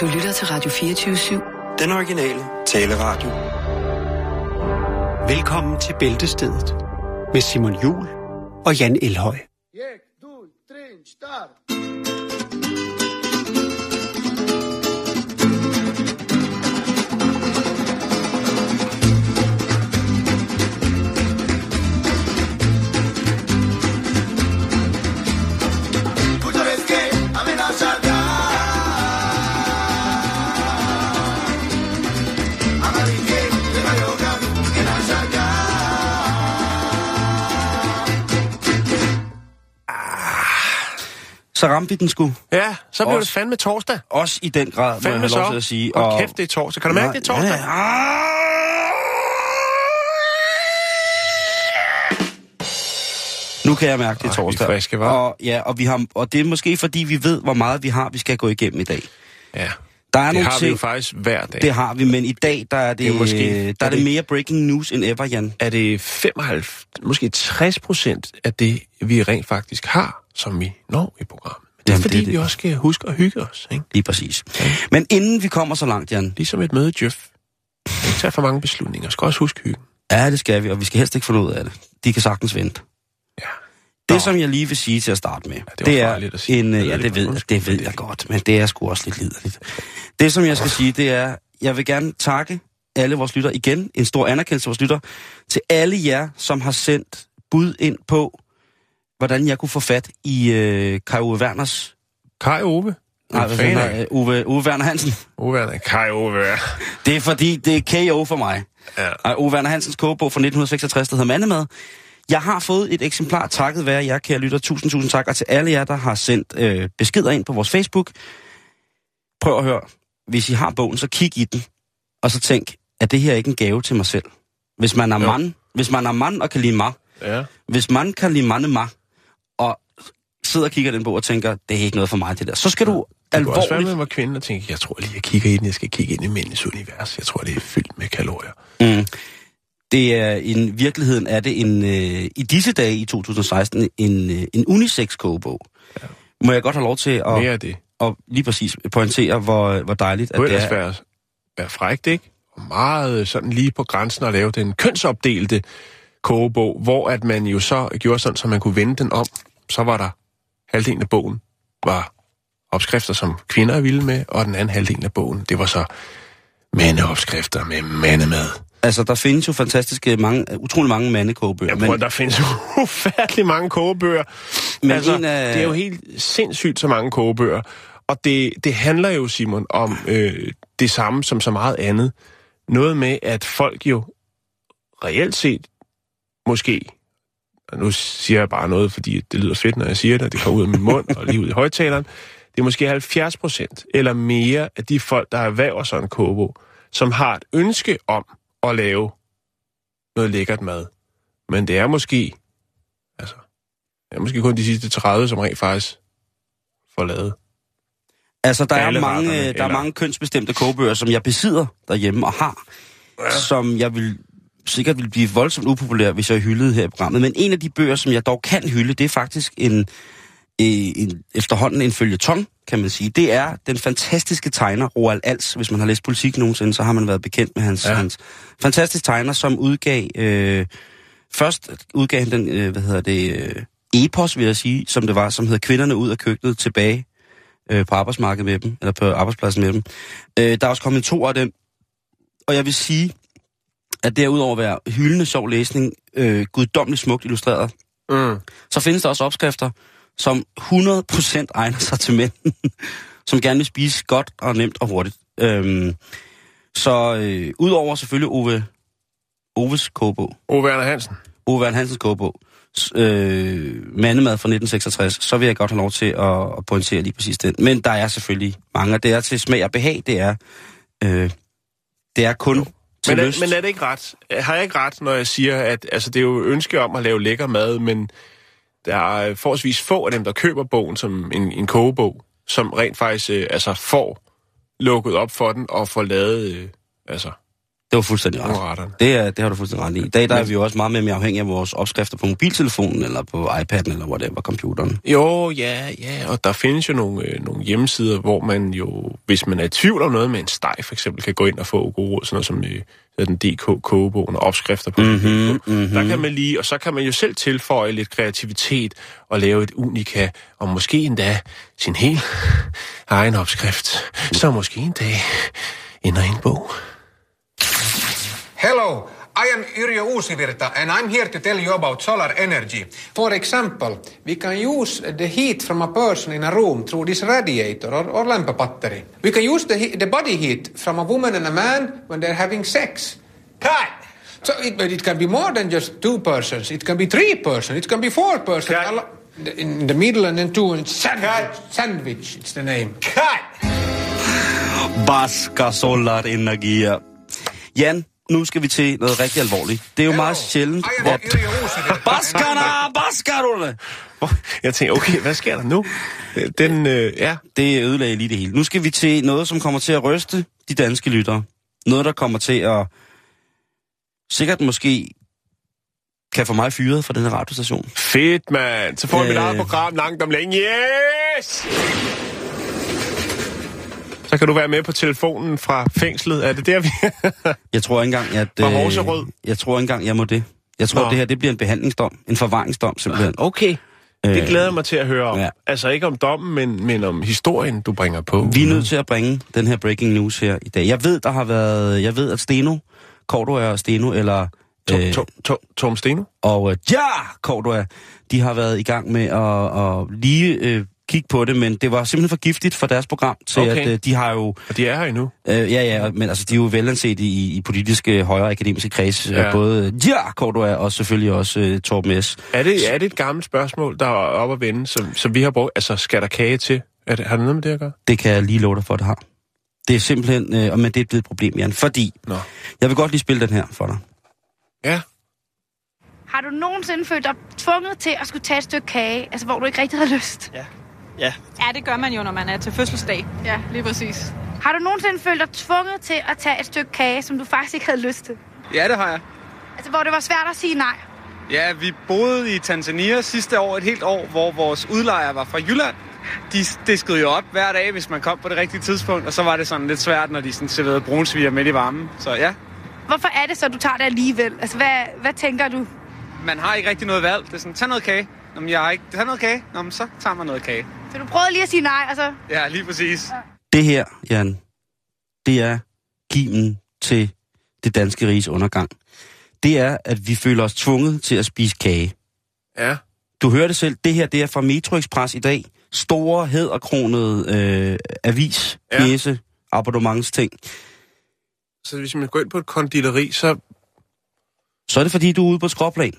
Du lytter til Radio 24-7. Den originale taleradio. Velkommen til Bæltestedet med Simon Jul og Jan Elhøj. 1, 2, 3, start. Så ramte vi den sgu. Ja, så blev det Også- fandme torsdag. Også i den grad, må jeg Fandme have lov til at sige. Og kæft, det er torsdag. Kan du mærke, det er torsdag? Ja, ja. Nu kan jeg mærke, det er Ej, vi er torsdag. friske, hva'? og, ja, og, vi har, og det er måske fordi, vi ved, hvor meget vi har, vi skal gå igennem i dag. Ja, Der er det nogle har vi ting, jo faktisk hver dag. det har vi, men i dag, der er det, Det er måske- der er er det det- mere breaking news end ever, Jan. Er det 55, måske 60 procent af det, vi rent faktisk har, som vi når i programmet. Men det er Jamen, fordi, det det. vi også skal huske at hygge os. Ikke? Lige præcis. Men inden vi kommer så langt, Jan, Ligesom et møde Jøf. Ikke tage for mange beslutninger. Skal også huske hyggen. ja, det skal vi, og vi skal helst ikke få noget af det. De kan sagtens vente. Ja. Det, Nå. som jeg lige vil sige til at starte med, det var det, farligt er at sige. en... Det øh, Ja, det ved, jeg, det ved det- jeg godt, men det er sgu også lidt liderligt. Det, som jeg skal sige, det er, jeg vil gerne takke alle vores lytter igen. En stor anerkendelse til vores lytter. Til alle jer, som har sendt bud ind på, hvordan jeg kunne få fat i øh, Kai Ove Werners... Kai Ove. Nej, hvad fan fanden er, Ove, Ove Werner Hansen. Ove Werner. Kai Ove. Det er fordi, det er KO for mig. Ja. Ej, Ove Werner Hansens kogebog fra 1966, der hedder Mandemad. Jeg har fået et eksemplar takket være jer, kære lytter. Tusind, tusind tak. Og til alle jer, der har sendt øh, beskeder ind på vores Facebook. Prøv at høre. Hvis I har bogen, så kig i den. Og så tænk, er det her ikke en gave til mig selv? Hvis man er Jo. mand, hvis man er mand og kan lide mig, ja. hvis man kan lide mande mig, og sidder og kigger i den bog og tænker, det er ikke noget for mig, det der, så skal du Du kan også være alvorligt... med kvinde og tænke, jeg tror lige, jeg kigger i den. Jeg skal kigge ind i mændens univers. Jeg tror, det er fyldt med kalorier. Mm. Det er en virkeligheden er det en øh, i disse dage i 2016 en øh, en unisex kogebog. Ja. Må jeg godt have lov til at, Mere det. at lige præcis pointere hvor hvor dejligt at det er. være, være frækt, ikke? Og meget sådan lige på grænsen at lave den kønsopdelte kogebog, hvor at man jo så gjorde sådan, så man kunne vende den om. Så var der halvdelen af bogen var opskrifter, som kvinder er vilde med, og den anden halvdel af bogen, det var så mandeopskrifter med mandemad. Altså der findes jo fantastiske mange utrolig mange mandekogebøger, Jeg prøver, der findes ufattelig mange kogebøger. Men altså, en af- Det er jo helt sindssygt så mange kogebøger. Og det, det handler jo, Simon, om øh, det samme som så meget andet. Noget med, at folk jo reelt set, måske, og nu siger jeg bare noget, fordi det lyder fedt, når jeg siger det, og det kommer ud af min mund og lige ud i højtaleren, det er måske 70 procent eller mere af de folk, der erhverver sådan en kogebog, som har et ønske om at lave noget lækkert mad. Men det er måske, altså, det er måske kun de sidste 30, som rent faktisk får lavet. altså der er mange der er eller- mange kønsbestemte kogebøger, som jeg besidder derhjemme og har, ja. som jeg vil sikkert vil blive voldsomt upopulær, hvis jeg hyldede her i programmet. Men en af de bøger, som jeg dog kan hylde, det er faktisk en, en efterhånden en følgetong, kan man sige. Det er den fantastiske tegner Roald Als. Hvis man har læst politik nogensinde, så har man været bekendt med hans, ja. Hans fantastisk tegner, som udgav... Øh, først udgav han den, øh, hvad hedder det, øh, epos, vil jeg sige, som det var, som hedder Kvinderne ud af køkkenet tilbage øh, på arbejdsmarkedet med dem, eller på arbejdspladsen med dem. Øh, der er også kommet to af dem, og jeg vil sige, at derudover være hyldende sjov læsning, øh, guddommeligt smukt illustreret, Mm. så findes der også opskrifter, som 100% egner sig til mænd, som gerne vil spise godt og nemt og hurtigt. Øhm, så øh, udover selvfølgelig Ove, Oves kogebog, Ove Werner Hansen. Ove Vern Hansens kogebog, øh, Mandemad fra 1966, så vil jeg godt have lov til at, at pointere lige præcis den. Men der er selvfølgelig mange, og det er til smag og behag, det er, øh, det er kun Men er, lyst. men er det ikke ret? Har jeg ikke ret, når jeg siger, at altså, det er jo ønske om at lave lækker mad, men der er forholdsvis få af dem, der køber bogen som en, en kogebog, som rent faktisk øh, altså, får lukket op for den og får lavet... Øh, altså, det var fuldstændig ret. Det, er, det har du fuldstændig ret i. I dag der er vi jo også meget mere, mere afhængige af vores opskrifter på mobiltelefonen, eller på iPad'en, eller whatever, computeren. Jo, ja, ja, og der findes jo nogle, øh, nogle hjemmesider, hvor man jo, hvis man er i tvivl om noget med en steg, for eksempel, kan gå ind og få gode råd, sådan noget som øh, den DK kogebogen og opskrifter på Mhm, det. mhm. Der kan man lige, og så kan man jo selv tilføje lidt kreativitet og lave et unika, og måske endda sin helt egen opskrift, så måske en dag ender i en bog. Hello, I am Yrjö Uusivirta and I'm here to tell you about solar energy. For example, we can use the heat from a person in a room through this radiator or, or lamp battery. We can use the, the body heat from a woman and a man when they're having sex. Cut! So it, but it can be more than just two persons. It can be three persons. It can be four persons. Cut. In the middle and then two. And sandwich. Cut. Sandwich, it's the name. Cut! Basker solar energier. Jan, nu skal vi til noget rigtig alvorligt. Det er jo meget sjældent, I'm- Baskerne! Baskarerne! Jeg tænker, okay, hvad sker der nu? Den, øh, ja, Det ødelagde lige det hele. Nu skal vi til noget, som kommer til at ryste de danske lyttere. Noget, der kommer til at... Sikkert måske kan få mig fyret fra den her radiostation. fedt, mand. Så får vi mit Øh. eget program langt om længe. Yes! Så kan du være med på telefonen fra fængslet. Er det der, vi... Jeg tror ikke engang, at... Fra Horserød? jeg tror ikke engang, jeg må det. Jeg tror, Nå. det her det bliver en behandlingsdom. En forvaringsdom, simpelthen. Okay. Det glæder jeg mig til at høre om. ja. Ja. Altså ikke om dommen, men, men om historien, du bringer på. Vi er nødt til at bringe den her breaking news her i dag. Jeg ved, der har været... Jeg ved, at Steno, Cordua og Steno, eller... Tom, øh, Tom, Tom, Tom Steno? og øh, ja, Cordua, de har været i gang med at, at lige øh, kigge på det, men det var simpelthen for giftigt for deres program, til Okay. at øh, de har jo... Og de er her endnu. Øh, ja, ja, men altså, de er jo velanset i, i politiske højere akademiske kreds. Ja. Ja. Både ja, Cordua og selvfølgelig også øh, Torben S. Er det, er det et gammelt spørgsmål, der er op at vende, som, som vi har brugt? Altså, skal der kage til? Er det, har det noget med det at gøre? Det kan jeg lige love dig for, det har. Det er simpelthen... Øh, men det er blevet et problem, Jan, fordi... Nå. Jeg vil godt lige spille den her for dig. Ja. Har du nogensinde følt dig tvunget til at skulle tage et stykke kage, altså hvor du ikke rigtig havde lyst? Ja. Ja. Ja, det gør man jo, når man er til fødselsdag. Ja, lige præcis. Har du nogensinde følt dig tvunget til at tage et stykke kage, som du faktisk ikke havde lyst til? Ja, det har jeg. Altså hvor det var svært at sige nej. Ja, vi boede i Tanzania sidste år, et helt år, hvor vores udlejer var fra Jylland. De diskede jo op hver dag, hvis man kom på det rigtige tidspunkt, og så var det sådan lidt svært, når de sådan serverede brunsviger midt i varmen. Så ja, Hvorfor er det så, du tager det alligevel? Altså hvad, hvad tænker du? man har ikke rigtig noget valg. Det er sådan, tag noget kage. Nå, men jeg har ikke... Tag noget kage. Nå, men så tager man noget kage. Så du prøvede lige at sige nej, altså... Ja, lige præcis. Det her, Jan, det er kimen til det danske riges undergang. Det er, at vi føler os tvunget til at spise kage. Ja. Du hører det selv. Det her, det er fra Metro Express i dag. Store, hæderkronede øh, avis, Ja. abonnementsting. Så hvis man går ind på et konditori, så Så er det, fordi du er ude på et skråplan.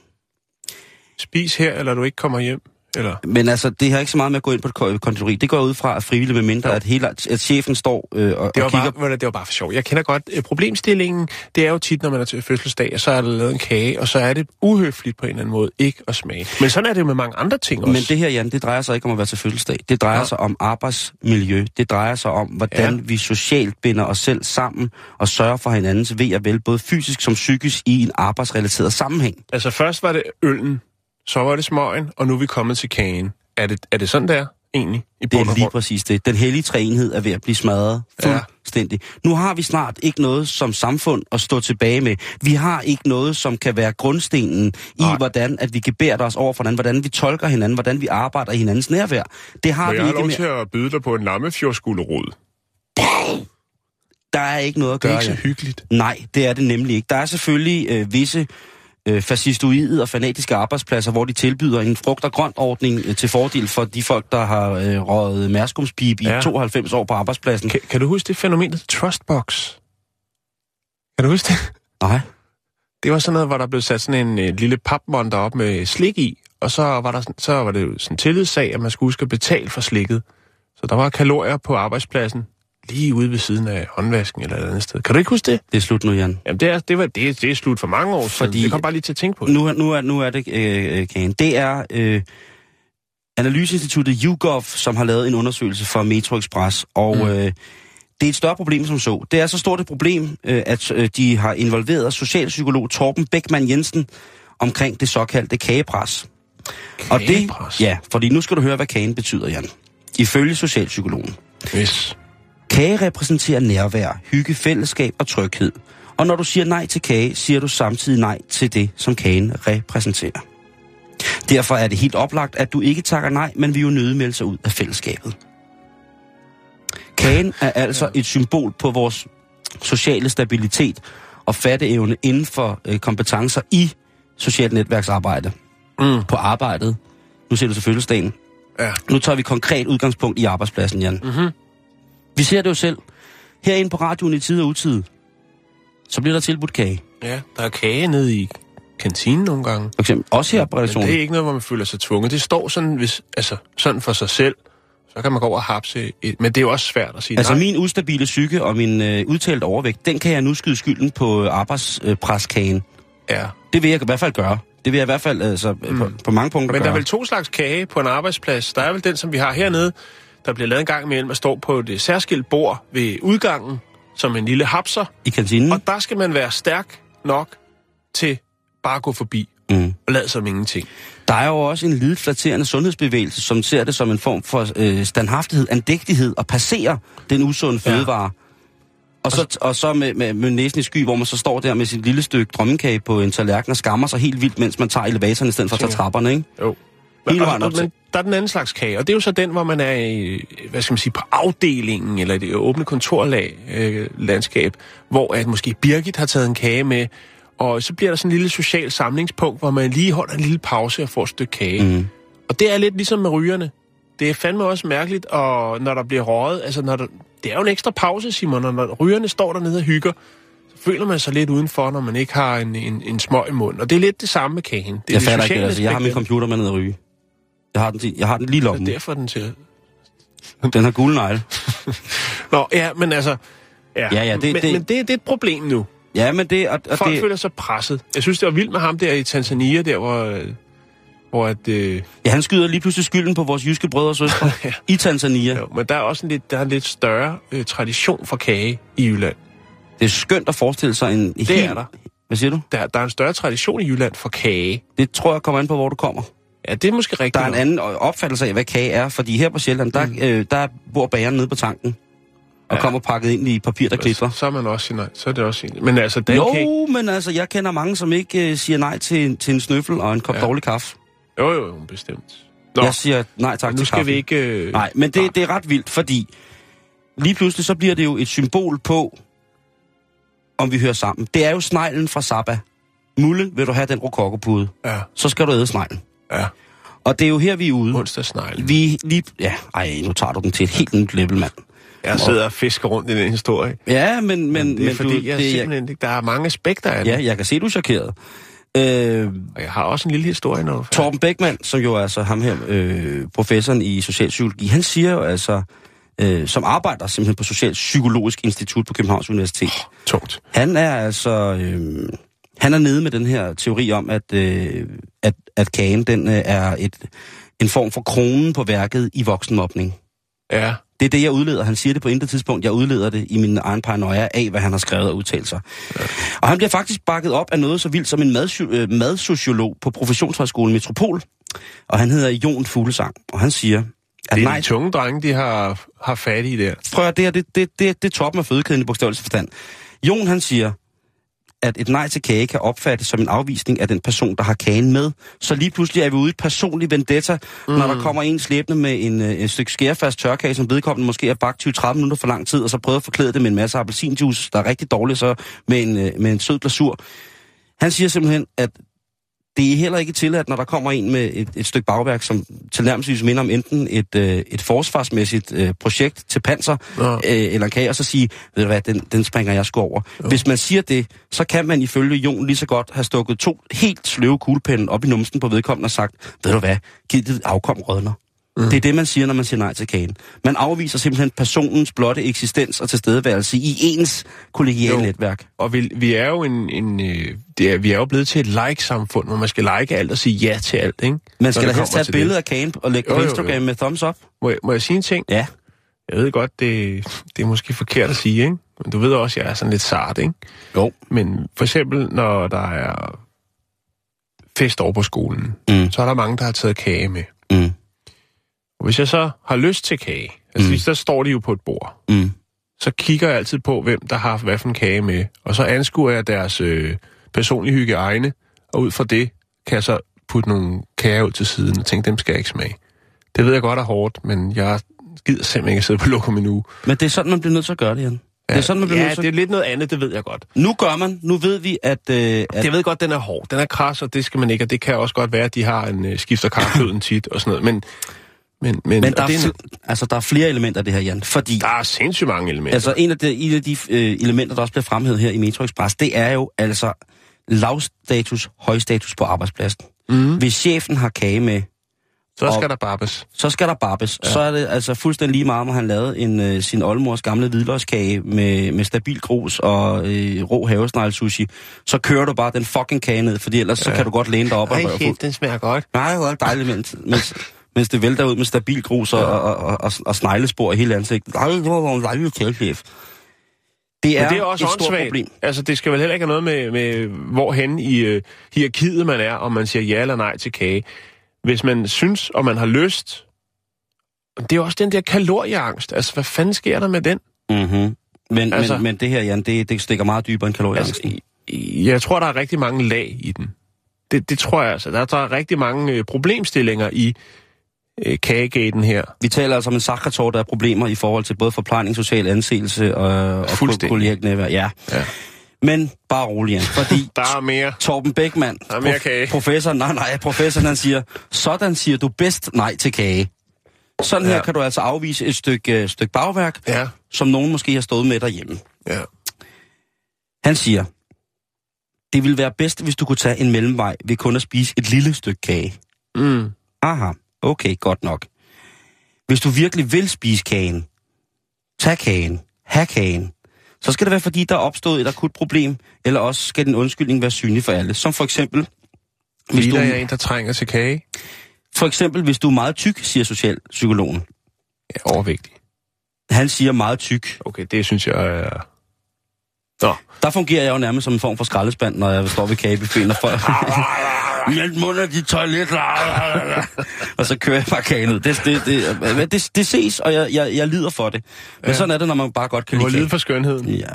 Spis her, eller du ikke kommer hjem. Eller... Men altså, det har ikke så meget med at gå ind på et ko- konditori. Det går ud fra at frivilligt med mindre, at, hele, at chefen står øh, og, Det var, og kigger... bare, det var bare for sjov. Jeg kender godt øh, problemstillingen. Det er jo tit, når man er til fødselsdag, og så er der lavet en kage, og så er det uhøfligt på en eller anden måde ikke at smage. Men sådan er det jo med mange andre ting også. Men det her, Jan, det drejer sig ikke om at være til fødselsdag. Det drejer Ja. sig om arbejdsmiljø. Det drejer sig om, hvordan Ja. vi socialt binder os selv sammen og sørger for hinandens ved at vel, både fysisk som psykisk, i en arbejdsrelateret sammenhæng. Altså først var det øllen, så var det smøgen, og nu er vi kommet til kagen. Er det, er det sådan, der egentlig? I Det er lige præcis det. Den hellige træenhed er ved at blive smadret Ja. fuldstændig. Nu har vi snart ikke noget som samfund at stå tilbage med. Vi har ikke noget, som kan være grundstenen i, Nej. hvordan at vi gebærer os over for hinanden, hvordan vi tolker hinanden, hvordan vi arbejder i hinandens nærvær. Det har Må vi jeg ikke lov mere. til at byde dig på en lammefjordsgulerod? Der er ikke noget at Det er gøre. ikke så hyggeligt. Nej, det er det nemlig ikke. Der er selvfølgelig øh, visse øh, fascistoide og fanatiske arbejdspladser, hvor de tilbyder en frugt- og grønt-ordning øh, til fordel for de folk, der har øh, røget mærskumspip i Ja. 92 år på arbejdspladsen. Kan, kan du huske det fænomen, Trustbox? Kan du huske det? Nej. Det var sådan noget, hvor der blev sat sådan en øh, lille papmonter op med slik i, og så var, der så var det jo sådan en tillidssag, at man skulle huske at betale for slikket. Så der var kalorier på arbejdspladsen, lige ude ved siden af håndvasken eller et andet sted. Kan du ikke huske det? Det er slut nu, Jan. Jamen, det er, det var, det, det er slut for mange år siden. Fordi- Jeg kom bare lige til at tænke på det. Nu, er- nu, er, nu er det øh, kagen. Det er øh, Analyseinstituttet YouGov, som har lavet en undersøgelse for Metro Express, og Mm. øh, det er et større problem som så. Det er så stort et problem, øh, at øh, de har involveret socialpsykolog Torben Beckmann Jensen omkring det såkaldte kagepres. Og det, Kagepres? ja, fordi nu skal du høre, hvad kagen betyder, Jan. Ifølge socialpsykologen. Yes. Kage repræsenterer nærvær, hygge, fællesskab og tryghed. Og når du siger nej til kage, siger du samtidig nej til det, som kagen repræsenterer. Derfor er det helt oplagt, at du ikke takker nej, men vil jo nødmelde sig ud af fællesskabet. Kagen er altså et symbol på vores sociale stabilitet og fatteevne inden for øh, kompetencer i socialt netværksarbejde. Mm. På arbejdet. Nu ser du selvfølgelig fødselsdagen. Ja. Nu tager vi konkret udgangspunkt i arbejdspladsen, Jan. Mhm. Vi ser det jo selv. Herinde på radioen i tid og utid, så bliver der tilbudt kage. Ja, der er kage nede i kantinen nogle gange. For eksempel også her på Men redaktionen. det er ikke noget, hvor man føler sig tvunget. Det står sådan, hvis, altså, sådan for sig selv. Så kan man gå over og hapse et, men det er jo også svært at sige Altså nej. min ustabile psyke og min øh, udtalt overvægt, den kan jeg nu skyde skylden på øh, arbejdspreskagen. Ja. Det vil jeg i hvert fald gøre. Det vil jeg i hvert fald altså, mm. på, på mange punkter Men der gøre. er vel to slags kage på en arbejdsplads. Der er vel den, som vi har hernede, der bliver lavet en gang imellem, at står på et særskilt bord ved udgangen, som en lille hapser. I kantinen? Og der skal man være stærk nok til bare at gå forbi Mm. og lade som ingenting. Der er jo også en lidet flatterende sundhedsbevægelse, som ser det som en form for øh, standhaftighed, andægtighed og passerer den usunde Ja. fødevare. Og så, og så med, med, med næsen i sky, hvor man så står der med sit lille stykke drømmekage på en tallerken og skammer sig helt vildt, mens man tager elevatoren i stedet for at tage trapperne, ikke? Jo. Hele vejen op men der er den anden slags kage, og det er jo så den, hvor man er i, hvad skal man sige, på afdelingen, eller det åbne kontorlag, øh, landskab, hvor at måske Birgit har taget en kage med, og så bliver der sådan en lille social samlingspunkt, hvor man lige holder en lille pause og får et stykke kage. Mm. Og det er lidt ligesom med rygerne. Det er fandme også mærkeligt, og når der bliver røget, altså når der, det er jo en ekstra pause, Simon, og når rygerne står dernede og hygger, så føler man sig lidt udenfor, når man ikke har en, en, en smøg i munden. Og det er lidt det samme med kagen. Det er Jeg det fatter ikke det, altså. Jeg har min computer med ned at ryge. Jeg har den, jeg har den lige lommen. Det er derfor, den ser Den har guldnegle. Nå, ja, men altså... Ja, Ja, ja, det- men, det- men det, det er et problem nu. Ja, men det... Og, og Folk det føler sig presset. Jeg synes, det var vildt med ham der i Tanzania, der hvor... øh, hvor at, øh, ja, han skyder lige pludselig skylden på vores jyske brødre og søstre Ja. i Tanzania. jo, men der er også en lidt, der er en lidt større øh, tradition for kage i Jylland. Det er skønt at forestille sig en Det helt... er der. Hvad siger du? Der, der er en større tradition i Jylland for kage. Det tror jeg kommer an på, hvor du kommer. Ja, det er måske rigtigt. Der er en anden opfattelse af, hvad kage er, fordi her på Sjælland, der, mm. øh, der bor bageren nede på tanken. Og Ja. kommer pakket ind i papir, der klitrer. Så, så er man også nej. Så er det også en. Men altså, den Jo, kage... men altså, jeg kender mange, som ikke øh, siger nej til, til en snøffel og en kop Ja. dårlig kaffe. Jo, jo, jo, bestemt. Nå. Jeg siger nej tak nu til skal kaffe. vi ikke... Øh, Nej, men det, det er ret vildt, fordi lige pludselig så bliver det jo et symbol på, om vi hører sammen. Det er jo sneglen fra Saba. Mulle, vil du have den rokokopude? Ja, Så skal du æde sneglen. Ja. Og det er jo her, vi er ude. Onsdagsneglen. Vi lige... Ja, ej, nu tager du den til et helt nyt level, mand. Jeg sidder og fisker rundt i den historie. Ja, men... men, Men det er men fordi, du, jeg det, simpelthen ikke... Der er mange aspekter af det. Ja, jeg kan se, du er chokeret. Øh, Og jeg har også en lille historie nu. Torben Beckmann, som jo er altså ham her, øh, professoren i socialpsykologi, han siger jo altså, øh, som arbejder simpelthen på Socialpsykologisk Institut på Københavns Universitet, Tungt. han er altså, øh, han er nede med den her teori om, at, øh, at, kagen, den øh, er et, en form for kronen på værket i voksenmobning. Ja. Det er det, jeg udleder. Han siger det på intet tidspunkt. Jeg udleder det i min egen paranoia af, hvad han har skrevet og udtalt sig. Ja. Og han bliver faktisk bakket op af noget så vildt som en madsio- øh, madsociolog på Professionshøjskolen Metropol. Og han hedder Jon Fuglesang. Og han siger, at Det er nej, de tunge drenge, de har, har fat i der. prøv at, det, her, det, det, det, det er toppen af fødekæden i bogstavelse forstand. Jon han siger, at et nej til kage kan opfattes som en afvisning af den person, der har kagen med. Så lige pludselig er vi ude i et personligt vendetta, mm. når der kommer en slæbende med en, øh, et stykke skærfast tørkage, som vedkommende måske er bagt 20-30 minutter for lang tid, og så prøver at forklæde det med en masse appelsinjuice, der er rigtig dårligt, så med en, øh, med en sød glasur. Han siger simpelthen, at det er heller ikke tilladt, når der kommer en med et, et stykke bagværk, som tilnærmelsesvis minder om enten et, øh, et forsvarsmæssigt øh, projekt til panser, Nå. øh, eller kage, og så sige, ved du hvad, den, den springer jeg sgu over. Jo. Hvis man siger det, så kan man ifølge Jon lige så godt have stukket to helt sløve kuglepinde op i numsen på vedkommende og sagt, ved du hvad, giv det afkom rødner. Mm. Det er det, man siger, når man siger nej til kagen. Man afviser simpelthen personens blotte eksistens og tilstedeværelse i ens kollegiale Jo. netværk. Og vi, vi er jo en, en øh, det er, vi er jo blevet til et like-samfund, hvor man skal like alt og sige ja til alt, ikke? Man skal da helst tage et billede det. af kagen og lægge Jo, på jo, jo. Instagram med thumbs up. Må jeg, må jeg sige en ting? Ja. Jeg ved godt, det, det er måske forkert at sige, ikke? Men du ved også, jeg er sådan lidt sart, ikke? Jo. Men for eksempel, når der er fest over på skolen, Mm. så er der mange, der har taget kage med. Mm. Og hvis jeg så har lyst til kage, altså Mm. der står de jo på et bord, Mm. så kigger jeg altid på, hvem der har haft hvad for en kage med. Og så anskuer jeg deres øh, personlige hygiejne, og ud fra det kan jeg så putte nogle kager ud til siden og tænke, dem skal jeg ikke smage. Det ved jeg godt er hårdt, men jeg gider simpelthen ikke at sidde på lokum endnu. Men det er sådan, man bliver nødt til at gøre det, Jan. Ja, det er sådan, man bliver ja, nødt til det er lidt noget andet, det ved jeg godt. Nu gør man. Nu ved vi, at... Øh, at Jeg ved godt, den er hård. Den er kras, og det skal man ikke. Og det kan også godt være, at de har en øh, skifter karkløden tit og sådan noget. Men, men, men, men der og er, er, altså, der er flere elementer af det her, Jan. Fordi der er sindssygt mange elementer. altså, en af de, en af de øh, elementer, der også bliver fremhævet her i Metro Express, det er jo altså lavstatus, højstatus på arbejdspladsen. mm. Hvis chefen har kage med, Så skal og- der barbes. så skal der barbes. Ja. Så er det altså fuldstændig lige meget, om han lavede en, øh, sin oldemors gamle hvidløgskage med, med stabil grus og øh, rå havesnegl sushi. Så kører du bare den fucking kage ned, fordi ellers ja. så kan du godt læne dig op og røre fuld. den smager godt. Nej, det var dejligt, mens, mens, mens det vælter ud med stabil grus og, og, og, og, og sneglespor i hele ansigtet. Nej, det var en dejlig kagechef. Det er, Men det er også et stort problem. Altså, det skal vel heller ikke have noget med, med hvorhen i øh, hierarkiet man er, om man siger ja eller nej til kage. Hvis man synes, og man har lyst... Det er også den der kalorieangst. Altså, hvad fanden sker der med den? Mm-hmm. Men, Altså- altså, men, men det her, Jan, det, det stikker meget dybere end kalorieangsten. Altså, jeg tror, der er rigtig mange lag i den. Det, det tror jeg altså. Der, der er rigtig mange øh, problemstillinger i øh, kagegaten her. Vi taler altså om en sakkertår, der er problemer i forhold til både forplejning, social anseelse og, og kollegialt nærvær. Ja. Ja. Men bare rolig, Jan, fordi Der er mere. Torben Beckmann, Der er mere kage. professor, nej, nej, professoren, han siger, sådan siger du bedst nej til kage. Sådan Ja. her kan du altså afvise et stykke, øh, stykke bagværk, Ja, som nogen måske har stået med derhjemme. ja. Han siger, det ville være bedst, hvis du kunne tage en mellemvej ved kun at spise et lille stykke kage. Mm. Aha, okay, godt nok. Hvis du virkelig vil spise kagen, tag kagen, have kagen, så skal det være, fordi der er opstået et akut problem, eller også skal din undskyldning være synlig for alle. Som for eksempel, hvis Hvis du, er en, der trænger til kage. for eksempel, hvis du er meget tyk, siger socialpsykologen. Ja, overvægtig. Han siger meget tyk. Okay, det synes jeg er... Nå. Der fungerer jeg jo nærmest som en form for skraldespand, når jeg står ved kagebuffeten og folk... Mælk mund af dit toilet. og så kører jeg bare ud. Det, det, det, det, det ses, og jeg, jeg, jeg lider for det. Men Ja. sådan er det, når man bare godt kan Du lide lide kage. for skønheden. Ja.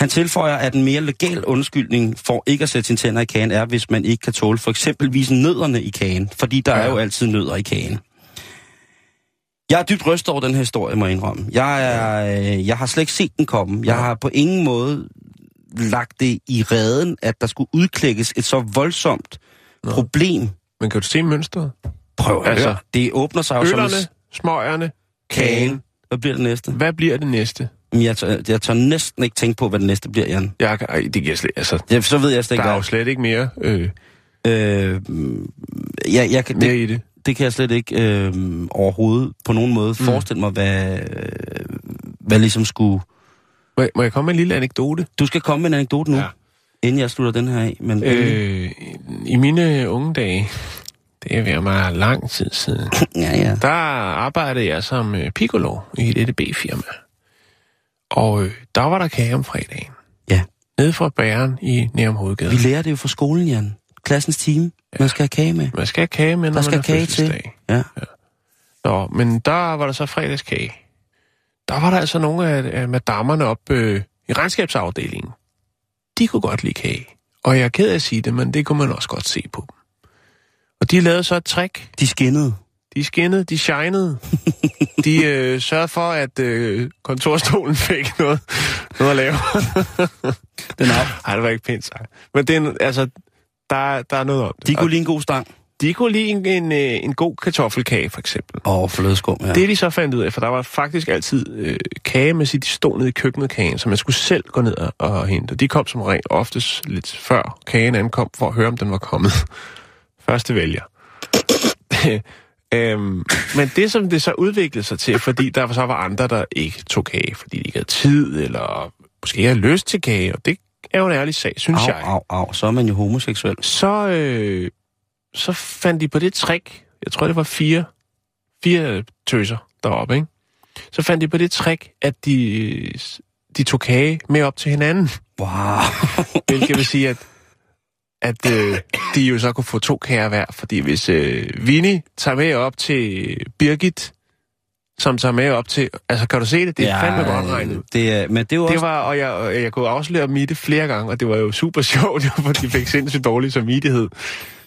Han tilføjer, at en mere legal undskyldning for ikke at sætte sine tænder i kagen er, hvis man ikke kan tåle for eksempelvis nødderne i kagen. Fordi der ja. er jo altid nødder i kagen. Jeg er dybt rystet over den her historie, må jeg indrømme. Jeg, er, øh, jeg har slet ikke set den komme. Jeg har på ingen måde lagt det i redden, at der skulle udklækkes et så voldsomt Nå. problem. Men kan du se mønstret? Prøv at Altså, altså, Det åbner sig jo som Øllerne, smøgerne, kagen. Hvad bliver det næste? Hvad bliver det næste? Jeg tør, jeg tør næsten ikke tænke på, hvad det næste bliver, Jan. Jeg ej, det giver slet... Altså, Ja, så ved jeg slet der ikke, er hvad jo slet ikke mere, øh, Øh, ja, jeg kan, mere det, i det. det kan jeg slet ikke øh, overhovedet på nogen måde mm. forestille mig, hvad, hvad ligesom skulle... Må, jeg- må jeg komme med en lille anekdote? Du skal komme med en anekdote nu, Ja. ja. inden jeg slutter den her af. Men, øh. I mine unge dage, det er ved mig lang tid siden, Ja, ja. der arbejdede jeg som øh, piccolo i et EDB-firma. Og øh, der var der kage om fredagen. Ja. Nede fra bæren i Nærum Hovedgade. Vi lærer det jo fra skolen, Jan. Klassens time. Man skal have kage med. Man skal have kage med, når Der skal man kage til. fødselsdag. Ja. Nå, men der var der så fredagskage. Der var der altså nogle af, af madammerne op øh, i regnskabsafdelingen. De kunne godt lide kage. Og jeg er ked af at sige det, men det kunne man også godt se på dem. Og de lavede så et trick. De skinnede. De skinnede, de shinede. De øh, sørgede for, at øh, kontorstolen fik noget, noget at lave. Den er, Ej, det var ikke pænt sagt. Men det er, altså, der, der er noget om det. de kunne lide en god stang. De kunne lide en, en, øh, en god kartoffelkage, for eksempel. Oh, flødeskum, ja. Det de så fandt ud af, for der var faktisk altid øh, kage med sit, de stod nede i køkkenet kagen, så man skulle selv gå ned og, og hente. De kom som regel oftest lidt før kagen ankom, for at høre, om den var kommet. Første vælger. øhm, men det, som det så udviklede sig til, fordi der så var andre, der ikke tog kage, fordi de ikke havde tid, eller måske ikke havde lyst til kage, og det er jo en ærlig sag, synes Au, jeg. au, au. Så er man jo homoseksuel. Så, øh, så fandt de på det trick, jeg tror det var fire, fire tøser deroppe, ikke? så fandt de på det trick, at de, de tog kage med op til hinanden. Wow. Hvilket vil sige, at, at øh, de jo så kunne få to kager hver. Fordi hvis øh, Vinnie tager med op til Birgit, som tager med op til... Altså, kan du se det? Det er ja, fandme godt regnet. Det er, men det Det også... var, og jeg, jeg kunne afsløre det flere gange, og det var jo super sjovt, jo, for de fik sindssygt dårlig samvittighed.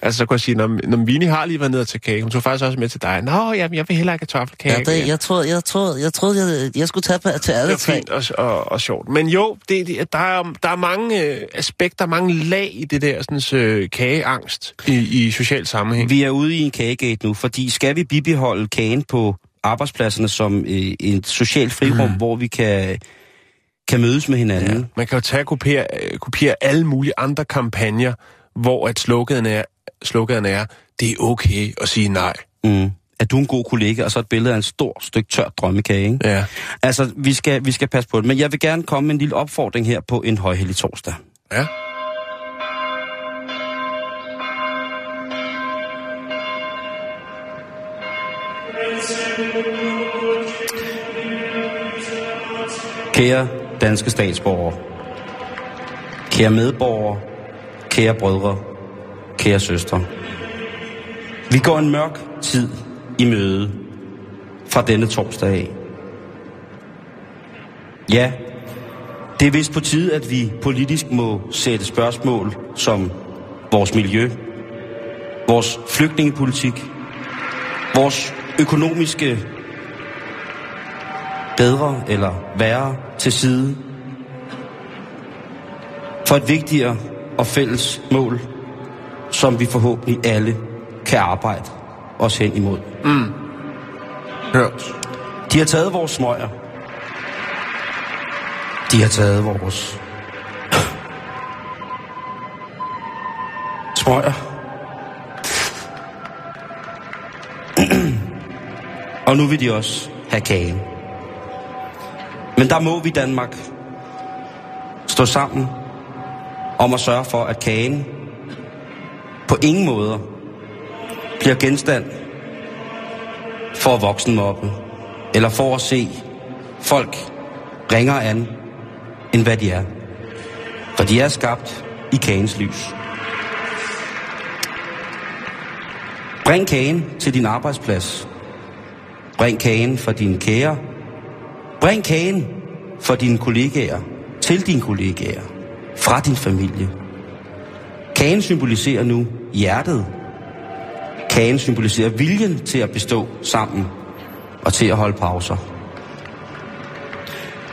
Altså, så kunne jeg sige, når, når Vinnie har lige været og tage kage, hun tog faktisk også med til dig. Nå, jamen, jeg vil heller ikke have toffelkage. Ja, det, jeg troede, jeg troede, jeg, troede jeg, jeg skulle tage på til alle det tre. er fint og, og, og sjovt. Men jo, det, det, der, er, der er mange øh, aspekter, mange lag i det der sådan, øh, kageangst i, i social sammenhæng. Vi er ude i en kagegate nu, fordi skal vi bibeholde kagen på arbejdspladserne som øh, et socialt frirum, mm. hvor vi kan, kan mødes med hinanden. Ja. Man kan jo tage kopiere, øh, kopiere alle mulige andre kampagner, hvor at sloganen er, sloganen er, det er okay at sige nej. Mm. Er du en god kollega? Og så et billede af en stor stykke tør drømmekage, ikke? Ja. Altså, vi skal, vi skal passe på det. Men jeg vil gerne komme med en lille opfordring her på en højhellig torsdag. Ja. Kære danske statsborgere, kære medborgere, kære brødre, kære søstre. Vi går en mørk tid i møde fra denne torsdag af. Ja, det er vist på tide, at vi politisk må sætte spørgsmål som vores miljø, vores flygtningepolitik, vores økonomiske bedre eller værre til side for et vigtigere og fælles mål, som vi forhåbentlig alle kan arbejde os hen imod. Mm. Hørt. De har taget vores smøger. De har taget vores smøger. Og nu vil de også have kagen. Men der må vi Danmark stå sammen om at sørge for, at kagen på ingen måder bliver genstand for voksenmobbe, eller for at se folk ringere an, end hvad de er. For de er skabt i kagens lys. Bring kagen til din arbejdsplads. Bring kagen for dine kære. Bring kagen for dine kollegaer, til dine kollegaer, fra din familie. Kagen symboliserer nu hjertet. Kagen symboliserer viljen til at bestå sammen og til at holde pauser.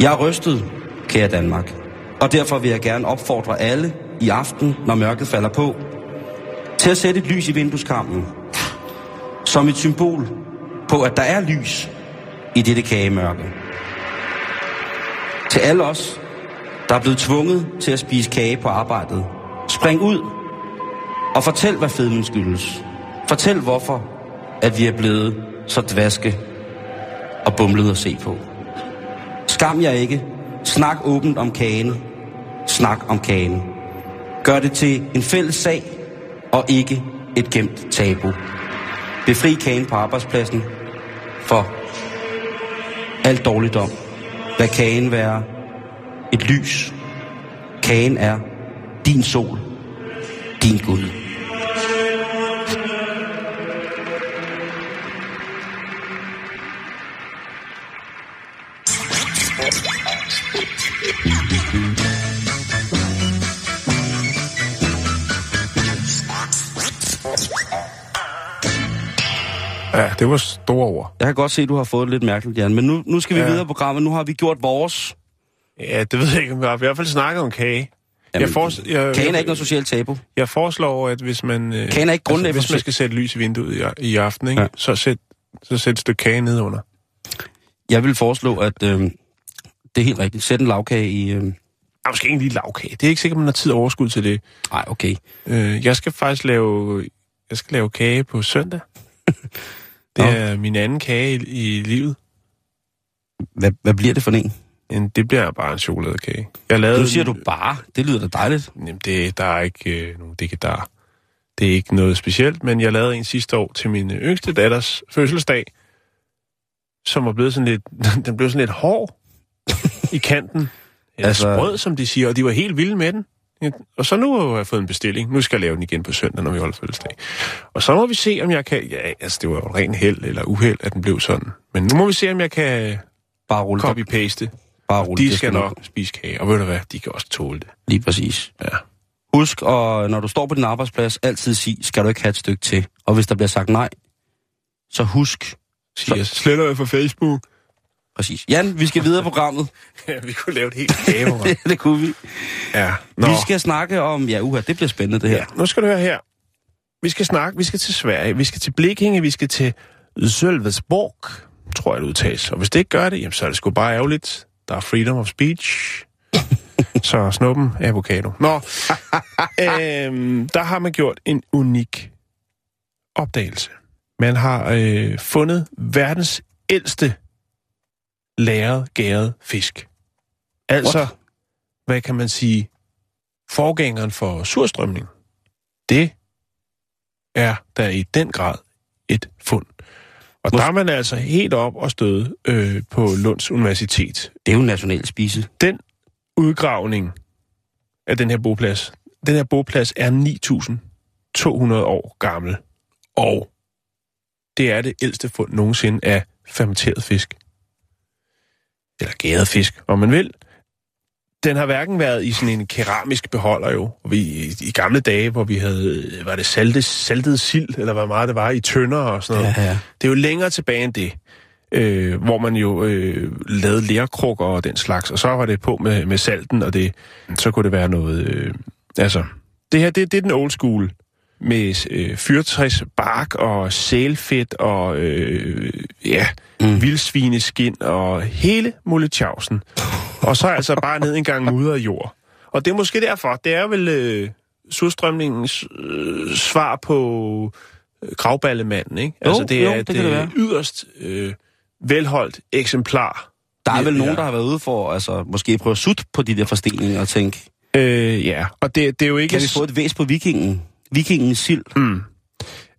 Jeg er rystet, kære Danmark, og derfor vil jeg gerne opfordre alle i aften, når mørket falder på, til at sætte et lys i vindueskampen, som et symbol på, at der er lys i dette kagemørke. Til alle os, der er blevet tvunget til at spise kage på arbejdet, spring ud og fortæl, hvad fedmen skyldes. Fortæl, hvorfor at vi er blevet så dvaske og bumlet at se på. Skam jer ikke. Snak åbent om kagen. Snak om kagen. Gør det til en fælles sag og ikke et gemt tabu. Befri kagen på arbejdspladsen for alt dårligdom. Hvad kagen være et lys. Kagen er din sol, din Gud. Ja, det var store ord. Jeg kan godt se, at du har fået det lidt mærkeligt, Jan. Men nu, nu skal vi Ja. videre på programmet. Nu har vi gjort vores. Ja, det ved jeg ikke, om vi har. Vi har i hvert fald snakket om kage. Jamen, jeg, fors- jeg, Kagen er ikke noget socialt tabu. jeg foreslår, at hvis man... øh, Kagen er ikke grundlag altså, Hvis man skal sætte lys i vinduet i, i aften, ikke? Ja. Så sæt så sæt et stykke kage ned under. Jeg vil foreslå, at øh, det er helt rigtigt. Sæt en lavkage i... Øh... Ah, måske ikke en lille lavkage. Det er ikke sikkert, man har tid og overskud til det. Nej, okay. Øh, jeg skal faktisk lave, jeg skal lave kage på søndag. Det Nå. er min anden kage i, i livet. Hvad, hvad bliver det for en? En, det bliver bare en chokoladekage. Jeg lavede Nu siger du bare. Det lyder da dejligt. Jamen, det, der er ikke øh, nogen det der. Det er ikke noget specielt, men jeg lavede en sidste år til min yngste datters fødselsdag. som var blevet sådan lidt, den blev sådan lidt hård i kanten. Eller altså, sprød, som de siger, og de var helt vilde med den. Ja, Og så nu har jeg fået en bestilling. Nu skal jeg lave den igen på søndag, når vi holder fødselsdag. Og så må vi se, om jeg kan... Ja, altså, det var jo ren held eller uheld, at den blev sådan. Men nu må vi se, om jeg kan Bare rulle copy-paste. Bare rulle De det skal nok spise kage. Og ved du hvad, de kan også tåle det. Lige præcis. Ja. Husk, og når du står på din arbejdsplads, altid sig, skal du ikke have et stykke til. Og hvis der bliver sagt nej, så husk. Siger jeg, sletter jeg fra Facebook. Præcis. Jan, vi skal videre i programmet. Ja, vi kunne lave et helt kage. det, det kunne vi. ja. Nå. Vi skal snakke om... Ja, uha, det bliver spændende, det her. Ja, nu skal du høre her. Vi skal snakke, vi skal til Sverige, vi skal til Blekinge, vi skal til Sölvesborg, tror jeg det udtales. Og hvis det ikke gør det, jamen, så er det sgu bare ærgerligt. Der er freedom of speech. så snuppen avocado. Nå, øhm, der har man gjort en unik opdagelse. Man har øh, fundet verdens ældste lagret gæret fisk. Altså, What? hvad kan man sige, forgængeren for surstrømning. Det er der i den grad et fund. Og Mås- der er man altså helt op og støde øh, på Lunds Universitet. Det er jo en national spise. Den udgravning af den her boplads, den her boplads er 9.200 år gammel. Og det er det ældste fund nogensinde af fermenteret fisk. Eller gæret fisk, om man vil. Den har hverken været i sådan en keramisk beholder jo. Vi, i, I gamle dage, hvor vi havde, var det saltet, saltet sild, eller hvad meget det var, i tønder og sådan noget. Ja, ja. Det er jo længere tilbage end det, øh, hvor man jo øh, lavede lærkrukker og den slags, og så var det på med, med salten, og det, så kunne det være noget... Øh, altså, det her, det, det er den old school, med øh, fyrtræs bark og sælfedt og øh, ja, mm. vildsvineskin og hele muletjavsen. Og så altså bare ned en gang mudder jord. Og det er måske derfor, det er vel øh, surstrømningens øh, svar på øh, gravballemanden, ikke? Jo, altså det jo, er det et det øh, yderst øh, velholdt eksemplar. Der er vel Ja, nogen, der har været ude for altså, måske prøve at sutte på de der forsteninger og tænke, Øh, ja, og det, det er jo ikke... kan vi få et væs på vikingen? Vikingens sild. Mm.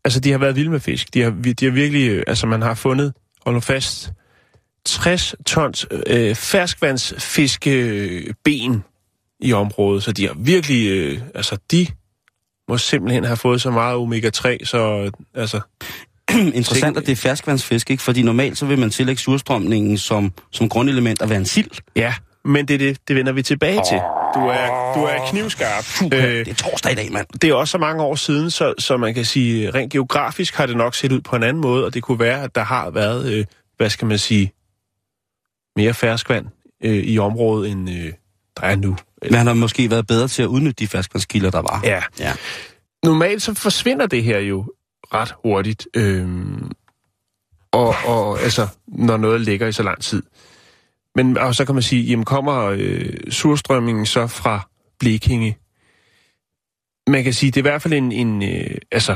Altså, de har været vilde med fisk. De har, de har virkelig... øh, Altså, man har fundet, hold nu fast, 60 tons øh, ferskvandsfiskeben i området, så de har virkelig... Øh, altså, de må simpelthen have fået så meget omega-3, så altså... Interessant, at det er ferskvandsfisk, ikke? Fordi normalt så vil man tillægge surstrømningen som, som grundelement at være en sild. Ja, men det, er det, det vender vi tilbage til. Du er, du er knivskarp. Øh, det er torsdag i dag, mand. det er også så mange år siden, så, så man kan sige, rent geografisk har det nok set ud på en anden måde, og det kunne være, at der har været, øh, hvad skal man sige, mere ferskvand øh, i området, end øh, der er nu. Men han har måske været bedre til at udnytte de ferskvandskilder, der var. Ja. ja. Normalt så forsvinder det her jo ret hurtigt, øh, og, og altså, når noget ligger i så lang tid. Men og så kan man sige, jamen kommer øh, surstrømmingen så fra Blekinge? Man kan sige, det er i hvert fald en, en øh, altså,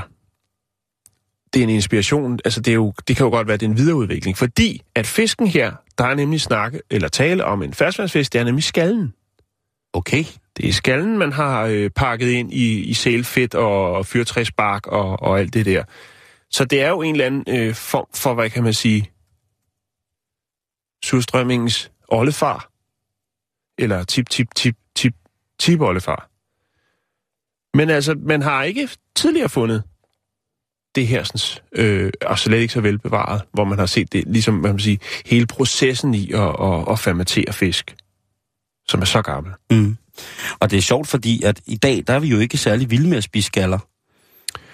det er en inspiration, altså det, er jo, det kan jo godt være, det er en videreudvikling, fordi at fisken her, der er nemlig snakke, eller tale om en ferskvandsfisk, det er nemlig skallen. Okay. Det er skallen, man har øh, pakket ind i, i sælfedt og, og fyrtræsbark og, og alt det der. Så det er jo en eller anden øh, form for, hvad kan man sige, surstrømmingens oldefar. Eller tip, tip, tip, tip, tip oldefar. Men altså, man har ikke tidligere fundet det her, sådan, øh, og slet ikke så velbevaret, hvor man har set det, ligesom, hvad man sige, hele processen i at, at, at fermentere fisk, som er så gammel. Mm. Og det er sjovt, fordi at i dag, der er vi jo ikke særlig vilde med at spise skaller.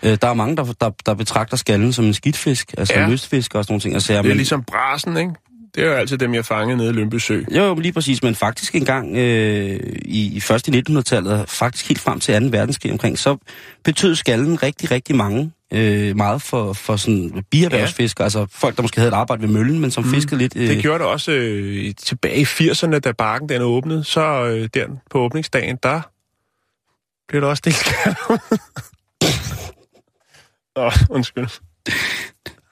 Øh, der er mange, der, der, der betragter skallen som en skidtfisk, altså Ja. lystfisk og sådan nogle ting. Altså, Det er ligesom brasen, ikke? Det er jo altid dem, jeg fangede nede i Lønby Sø. Jo, lige præcis. Men faktisk engang øh, i, i først i 1900-tallet, faktisk helt frem til 2. verdenskrig omkring, så betød skallen rigtig, rigtig mange øh, meget for, for sådan bierhvervsfiskere. Altså folk, der måske havde et arbejde ved møllen, men som mm. fiskede lidt... Øh, Det gjorde det også øh, tilbage i 80'erne, da bakken den åbnede. Så øh, der på åbningsdagen, der blev der også delt. Nå, undskyld.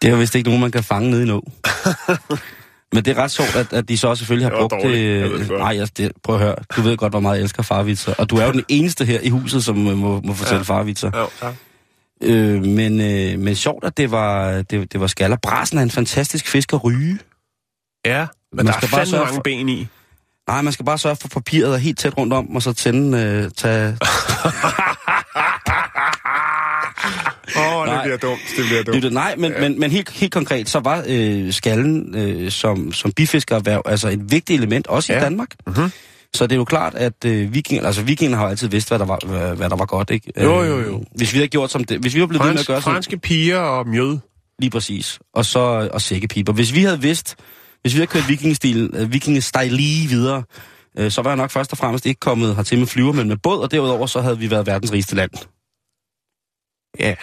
Det er vist ikke nogen, man kan fange nede i nå. Men det er ret sjovt, at, at de så selvfølgelig har brugt dårligt, det. Nej, jeg, det, prøv at høre. Du ved godt, hvor meget jeg elsker farvitser. Og du er jo den eneste her i huset, som øh, må, må fortælle ja. farvitser. Jo, tak. Øh, men, øh, men sjovt, at det var, det, det var skaller. Brasen er en fantastisk fisk at ryge. Ja, men Man der skal er bare sørge mange for- ben i. Nej, man skal bare sørge for, at papiret er helt tæt rundt om, og så tænde, øh, tage... Oh, det Nej. bliver dumt. Det bliver dumt. Lytte, nej, men, ja. men, men helt, helt konkret, så var øh, skallen øh, som, som bifiskererhverv altså et vigtigt element, også ja. I Danmark. Mhm. Så det er jo klart, at øh, vikinger, altså vikingerne har jo altid vidst, hvad der var, hvad, hvad der var godt, ikke? Jo, jo, jo. Hvis vi havde gjort som det, hvis vi var blevet ved med at Fransk, gøre som, franske piger og mjød. lige præcis, og så og sækkepiber. Hvis vi havde vidst, hvis vi havde kørt vikingestil, øh, vikingestil lige videre, øh, så var jeg nok først og fremmest ikke kommet hertil med flyver, men med båd, og derudover så havde vi været verdens rigeste land. Ja.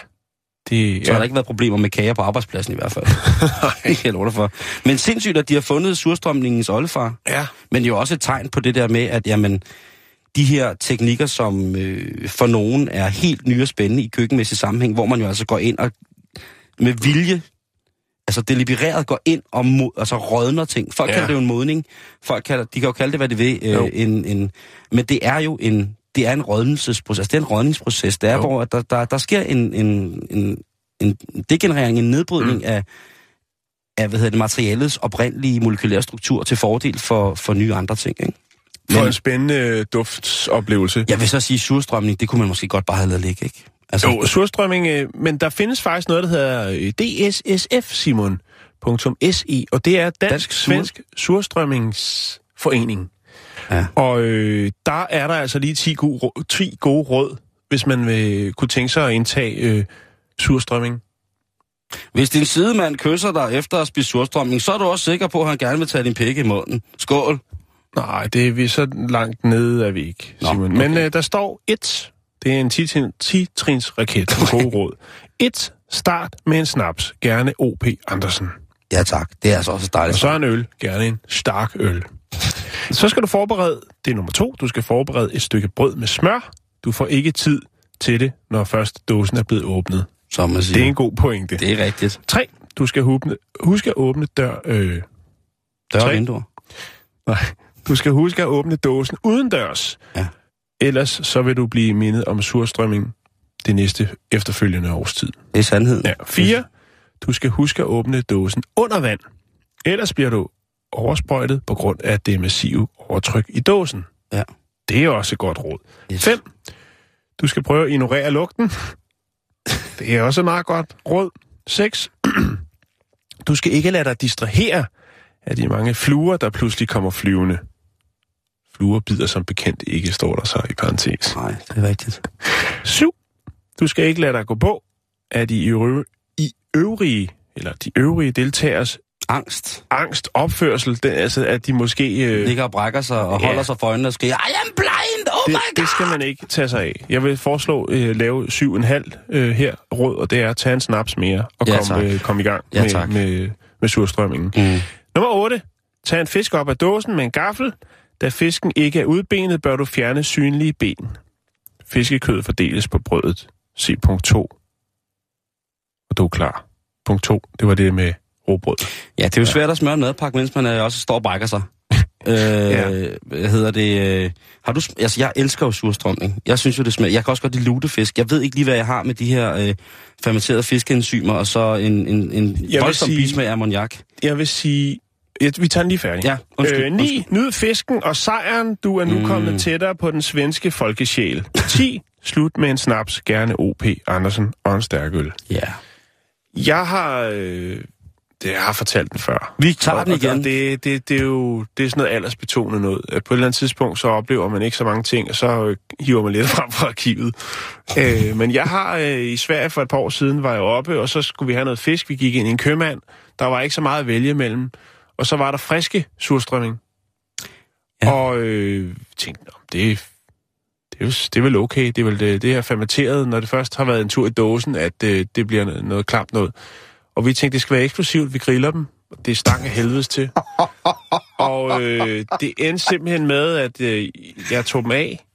Det, Så ja. har der ikke været problemer med kager på arbejdspladsen i hvert fald. Ikke helt under for. Men sindssygt, at de har fundet surstrømningens oldefar. Ja. Men det er jo også et tegn på det der med, at jamen, de her teknikker, som øh, for nogen er helt nye og spændende i køkkenmæssig sammenhæng, hvor man jo altså går ind og med vilje, altså delibereret går ind og mod, altså rådner ting. Folk ja. Kalder det jo en modning. Folk kalder, de kan jo kalde det, hvad de vil. Jo. Øh, en, en, men det er jo en, det er en rådnelsesproces. Det er en rådningsproces. Det er, Jo. hvor der, der, der sker en, en, en, en degenerering, en nedbrydning mm. af, af hvad hedder det, materialets oprindelige molekylære struktur til fordel for, for nye andre ting. Ikke? For Men- en spændende øh, duftsoplevelse. Jeg vil så sige, surstrømning, det kunne man måske godt bare have lavet ligge, ikke? Altså, Jo, surstrømming, øh, men der findes faktisk noget, der hedder øh, DSSF, Simon. .se, og det er Dansk Sur- Svensk Surstrømmingsforening. Ja. Og øh, der er der altså lige 10 gode, rå- 10 gode råd, hvis man vil kunne tænke sig at indtage øh, surstrømming. Hvis din sidemand kysser dig efter at spise surstrømning, så er du også sikker på, at han gerne vil tage din pik i munden. Skål! Nej, det er vi så langt nede er vi ikke, Nå, Simon. okay. Men øh, der står et. Det er en 10-trins raket på gode råd. Et. Start med en snaps. Gerne O.P. Andersen. Ja tak, det er altså også Og dejligt. så en øl. Gerne en stark øl. Så skal du forberede, det er nummer to, du skal forberede et stykke brød med smør. Du får ikke tid til det, når først dåsen er blevet åbnet. Som man siger. Det er en god pointe. det er rigtigt. 3. Du skal åbne, huske at åbne dør... Øh, Dør og Tre. vinduer. nej, du skal huske at åbne dåsen uden dørs. Ja. Ellers så vil du blive mindet om surstrømming det næste efterfølgende års tid. Det er sandheden. Ja. 4. Du skal huske at åbne dåsen under vand. Ellers bliver du oversprøjtet på grund af det massive overtryk i dåsen. Ja. Det er også et godt råd. Yes. 5. Du skal prøve at ignorere lugten. Det er også et meget godt råd. 6. Du skal ikke lade dig distrahere af de mange fluer, der pludselig kommer flyvende. Fluer bider som bekendt ikke, står der så i parentes. Nej, det er rigtigt. 7. Du skal ikke lade dig gå på af de øvrige, i øvrige, eller de øvrige deltagers Angst. angst, opførsel, det, altså at de måske... Øh, Ligger og brækker sig og Ja. holder sig for øjnene og skriger, I am blind! Oh det, my god! det skal man ikke tage sig af. Jeg vil foreslå øh, lave 7,5 øh, her råd, og det er at tage en snaps mere og Ja, komme øh, kom i gang Ja, med, tak. med, med surstrømmingen. Mm. Nummer 8. Tag en fisk op af dåsen med en gaffel. Da fisken ikke er udbenet, bør du fjerne synlige ben. Fiskekød fordeles på brødet. Se punkt 2. Og du er klar. Punkt 2, det var det med råbrød. Ja, det er jo svært at smøre en madpakke, mens man øh, også står og brækker sig. øh, Ja. Hvad hedder det? Øh, har du, altså, jeg elsker jo surstrømning. Jeg synes jo, det smager. Jeg kan også godt lide lutefisk. Jeg ved ikke lige, hvad jeg har med de her øh, fermenterede fiskeenzymer, og så en, en, en vil voldsom sige- bismag af ammoniak. Jeg vil sige... Ja, vi tager den lige færdig. Ja, undskyld, øh, 9. Nyd fisken og sejren. Du er nu Mm. mm. kommet tættere på den svenske folkesjæl. 10. Slut med en snaps. Gerne O.P. Andersen og en stærk øl. Ja. Jeg har... Øh, det jeg har fortalt den før. Vi tager den igen. Det, det, det er jo det er sådan noget aldersbetonet noget. At På et eller andet tidspunkt, så oplever man ikke så mange ting, og så øh, hiver man lidt frem fra arkivet. øh, men jeg har øh, i Sverige for et par år siden, var jeg oppe, og så skulle vi have noget fisk. Vi gik ind i en købmand. Der var ikke så meget at vælge mellem. Og så var der friske surstrømming. Ja. Og øh, tænkte, "Nå, det, det, er jo, det er vel okay. Det er vel det, det her fermenteret, når det først har været en tur i dåsen, at øh, det bliver noget, noget klamt noget. Og vi tænkte, det skal være eksplosivt, vi griller dem. Det er stang af helvedes til. og øh, det endte simpelthen med, at øh, jeg tog dem af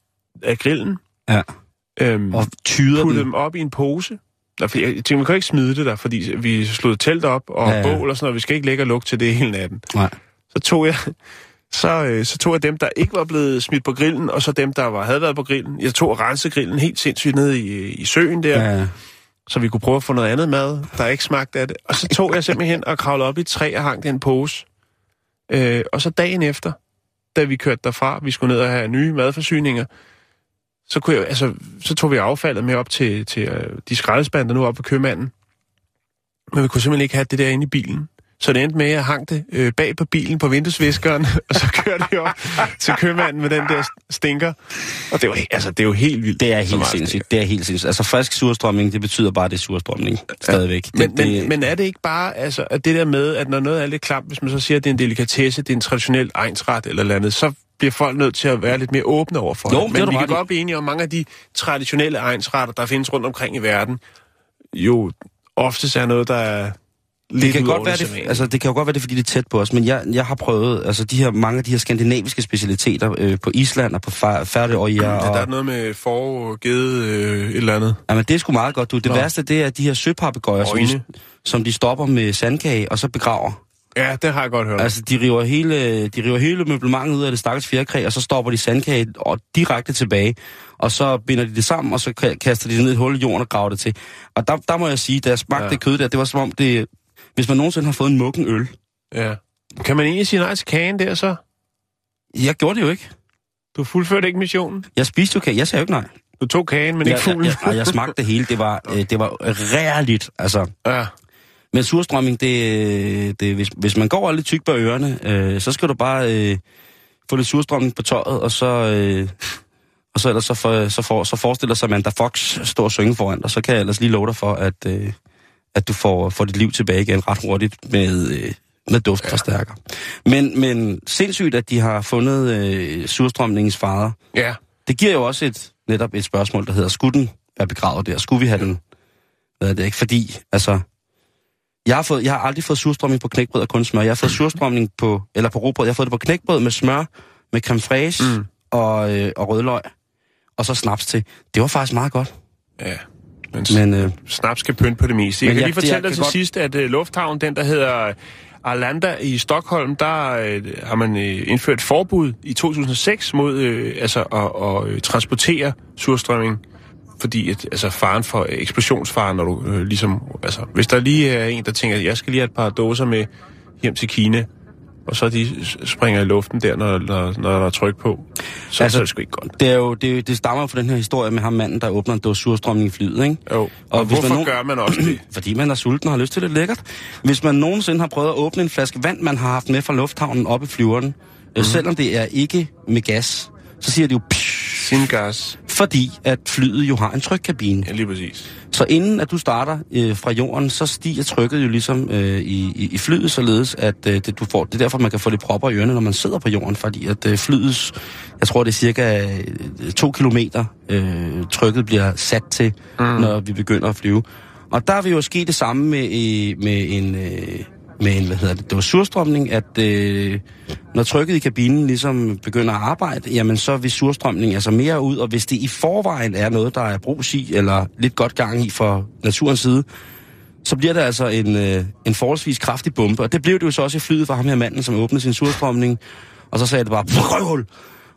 af grillen. Ja. Øhm, Og tyder den. dem op i en pose. Der, fordi jeg tænkte, man kan ikke smide det der, fordi vi slog telt op og Ja, ja, ja. ja. bål og sådan noget. Vi skal ikke ligge og lugte til det hele natten. Nej. Så tog jeg, så, øh, så tog jeg dem, der ikke var blevet smidt på grillen, og så dem, der var, havde været på grillen. Jeg tog og rensede grillen helt sindssygt ned i, i søen der, ja. Ja så vi kunne prøve at få noget andet mad, der ikke smagte af det. Og så tog jeg simpelthen og kravlede op i et træ og hang den pose. Øh, og så dagen efter, da vi kørte derfra, vi skulle ned og have nye madforsyninger, så, kunne jeg, altså, så tog vi affaldet med op til, til øh, de skraldespande, der nu er oppe på købmanden. Men vi kunne simpelthen ikke have det der inde i bilen. Så det endte med, at jeg hang det øh, bag på bilen på vinduesviskeren, og så kørte jeg op til købmanden med den der stinker. Og det, var, altså, det er jo helt vildt. Det er helt sindssygt. Det er helt sindssygt. Altså frisk surstrømning, det betyder bare, at det er surstrømning stadigvæk. Men, det, det, men, men er det ikke bare altså, at det der med, at når noget er lidt klamt, hvis man så siger, at det er en delikatesse, det er en traditionel egensret eller andet, så bliver folk nødt til at være lidt mere åbne over for Jo, det. Men vi kan godt blive enige om, mange af de traditionelle egensretter, der findes rundt omkring i verden, jo oftest er noget, der er det kan, godt være, det, altså, det kan jo godt være, det fordi det er tæt på os, men jeg, jeg har prøvet altså, de her, mange af de her skandinaviske specialiteter øh, på Island og på Færdeøjer. Ja, Og, der er noget med for gede øh, et eller andet. Jamen, det er sgu meget godt, du. Det Nå. værste, det er de her søpapegøjer, som de, som de stopper med sandkage, og så begraver. Ja, det har jeg godt hørt. Altså, de river hele, de river hele møblementet ud af det stakkels fjerkræ, og så stopper de sandkage og direkte tilbage. Og så binder de det sammen, og så ka- kaster de det ned i et hul i jorden og graver det til. Og der, der må jeg sige, da jeg smagte ja. det kød der, det var som om det... Hvis man nogensinde har fået en mukken øl. Ja. Kan man egentlig sige nej til kagen der så? Jeg gjorde det jo ikke. Du fuldførte ikke missionen. Jeg spiste jo kage. Jeg sagde jo ikke nej. Du tog kagen, men jeg, ikke fuglen. Jeg, jeg, jeg smagte det hele. Det var, øh, det var rærligt, altså. Ja. Men surstrømming, det, det, hvis, hvis man går lidt tyk på ørerne, øh, så skal du bare øh, få lidt surstrømming på tøjet, og så, øh, og så, ellers så, for, så, for, så forestiller sig Amanda Fox stå og synge foran dig, så kan jeg ellers lige love dig for, at, øh, at du får, får dit liv tilbage igen ret hurtigt med, øh, med duftforstærker. Men, men sindssygt, at de har fundet øh, surstrømningens fader. Ja. Det giver jo også et, netop et spørgsmål, der hedder, skulle den være begravet der? Skulle vi have den? Hvad er det ikke? Fordi, altså, jeg har, fået, jeg har aldrig fået surstrømning på knækbrød og kun smør. Jeg har fået surstrømning på, eller på råbrød. Jeg har fået det på knækbrød med smør, med creme fraiche mm. og, øh, og rødløg. Og så snaps til. Det var faktisk meget godt. Ja. Men, Men øh, snaps skal pynte på det meste. Jeg kan jeg- lige fortælle jeg dig til godt- sidst, at uh, Lufthavn, den der hedder Arlanda i Stockholm, der uh, har man uh, indført forbud i 2006 mod uh, altså, at, at uh, transportere surstrømming. Fordi at, altså, faren for eksplosionsfaren, når du uh, ligesom... Altså, hvis der lige er en, der tænker, jeg skal lige have et par dåser med hjem til Kina, og så de springer i luften der, når, når, når der er tryk på, så, altså, så er det sgu ikke godt. det, er jo, det, det stammer fra den her historie med ham manden, der åbner en dåse surstrømning i flyet, ikke? Jo. Og, og hvis hvorfor man nogen... gør man også det? Fordi man er sulten og har lyst til lidt lækkert. Hvis man nogensinde har prøvet at åbne en flaske vand, man har haft med fra lufthavnen op i flyveren, Mhm. mm. selvom det er ikke med gas, så siger de jo Sin gas. fordi at flyet jo har en trykkabine. Ja, lige præcis. Så inden at du starter øh, fra jorden, så stiger trykket jo ligesom øh, i, i, flyet, således at øh, det, du får, det er derfor, man kan få lidt propper i ørerne, når man sidder på jorden, fordi at øh, flyets, jeg tror det er cirka øh, to kilometer, øh, trykket bliver sat til, mm. når vi begynder at flyve. Og der vil jo ske det samme med, øh, med en... Øh, med en, hvad hedder det, det var surstrømning, at øh, når trykket i kabinen ligesom begynder at arbejde, jamen så vil surstrømning altså mere ud, og hvis det i forvejen er noget, der er brugs i, eller lidt godt gang i fra naturens side, så bliver det altså en, øh, en forholdsvis kraftig bombe. Og det blev det jo så også i flyet for ham her manden, som åbnede sin surstrømning, og så sagde det bare, røvhul!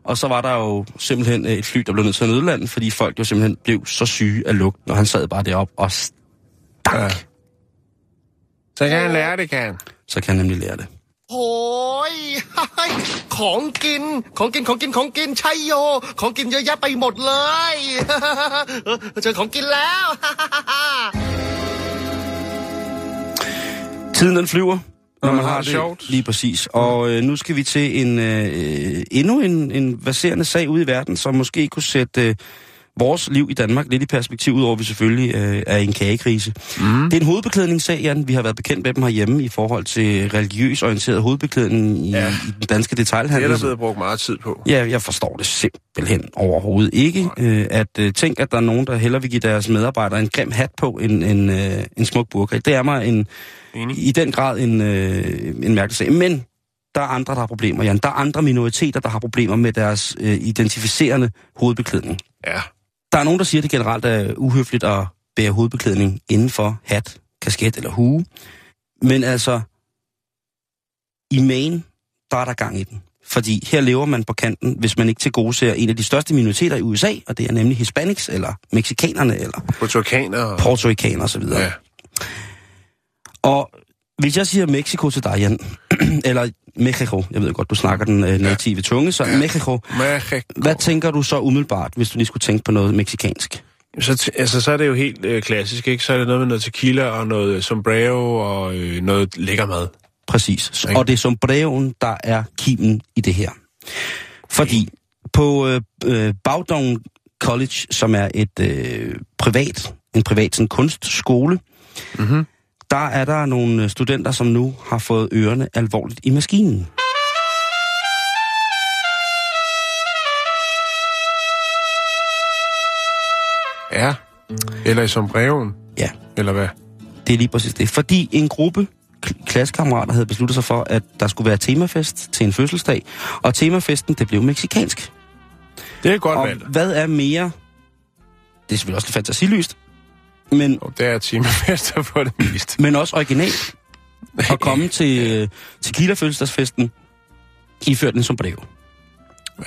Og så var der jo simpelthen øh, et fly, der blev nødt til at nødlande, fordi folk jo simpelthen blev så syge af lugten, og han sad bare deroppe og stank. Ja. Så kan han lære det, kan han. Så kan han nemlig lære det. โอ้ย ของกิน ของกิน ของกิน ของกิน ใช่โย ของกินเยอะแยะไปหมดเลย เออเจอของกินแล้ว Tiden den flyver, når man man har har det det sjovt. lige præcis. Og øh, nu skal vi til en øh, endnu en, en baserende sag ude i verden, som måske kunne sætte øh, vores liv i Danmark lidt i perspektiv, udover at vi selvfølgelig øh, er i en kagekrise. Mm. Det er en hovedbeklædningssag, Jan. Vi har været bekendt med dem herhjemme i forhold til religiøs orienteret hovedbeklædning i, ja. i den danske Det er der blevet brugt meget tid på. Ja, jeg forstår det simpelthen overhovedet ikke. Øh, at øh, tænk, at der er nogen, der hellere vil give deres medarbejdere en grim hat på en, en, øh, en smuk burka. Det er mig en, Enig. i den grad en, øh, en mærkelig sag. Men der er andre, der har problemer, Jan. Der er andre minoriteter, der har problemer med deres øh, identificerende hovedbeklædning. Ja. Der er nogen, der siger, at det generelt er uhøfligt at bære hovedbeklædning inden for hat, kasket eller hue. Men altså, i Maine, der er der gang i den. Fordi her lever man på kanten, hvis man ikke til gode ser en af de største minoriteter i USA, og det er nemlig hispanics, eller mexikanerne, eller Portuganer og... portorikanere osv. Ja. Og Hvis jeg siger Mexico til dig, Jan, eller Mexico, jeg ved godt, du snakker den øh, native tunge, så Mexico, Mexico. hvad tænker du så umiddelbart, hvis du lige skulle tænke på noget meksikansk? Så, altså, så er det jo helt øh, klassisk, ikke? Så er det noget med noget tequila og noget sombrero og øh, noget lækker mad. Præcis. Ikke? Og det er sombreroen, der er kimen i det her. Fordi på øh, øh, College, som er et øh, privat, en privat sådan, kunstskole, Mm-hmm. Der er der nogle øh, studenter, som nu har fået ørerne alvorligt i maskinen. Ja. Eller i sombreroen. Ja. Eller hvad? Det er lige præcis det. Fordi en gruppe kl- klassekammerater havde besluttet sig for, at der skulle være temafest til en fødselsdag, og temafesten, det blev meksikansk. Det er godt Og valgt. hvad er mere... Det er selvfølgelig også lidt fantasilyst, men, Og det er timefester på det meste. men også original at komme til øh, tequila fødselsdagsfesten iført en sombrero.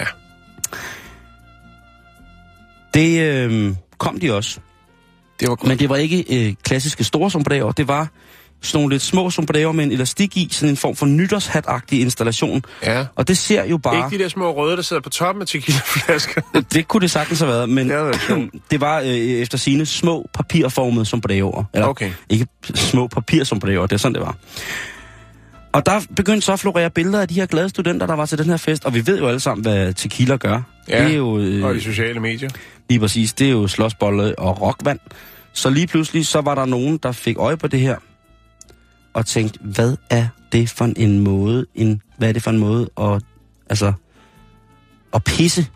Ja. Det øh, kom de også. Det var godt. Men det var ikke øh, klassiske store sombreroer. Det var sådan nogle lidt små sombreroer med en elastik i, sådan en form for nytårshat-agtig installation. Ja. Og det ser jo bare... Ikke de der små røde, der sidder på toppen af tequilaflasker. Det kunne det sagtens have været, men Det været sjovt. det var øh, efter sine små papirformede sombreroer. Eller Okay. ikke små papirsombreroer, det er sådan, det var. Og der begyndte så at florere billeder af de her glade studenter, der var til den her fest. Og vi ved jo alle sammen, hvad tequila gør. Ja, det er jo, øh, Og de sociale medier. lige præcis, det er jo slåsbolle og rockvand. Så lige pludselig, så var der nogen, der fik øje på det her, og tænkte, hvad er det for en måde, en, hvad er det for en måde at, altså, at pisse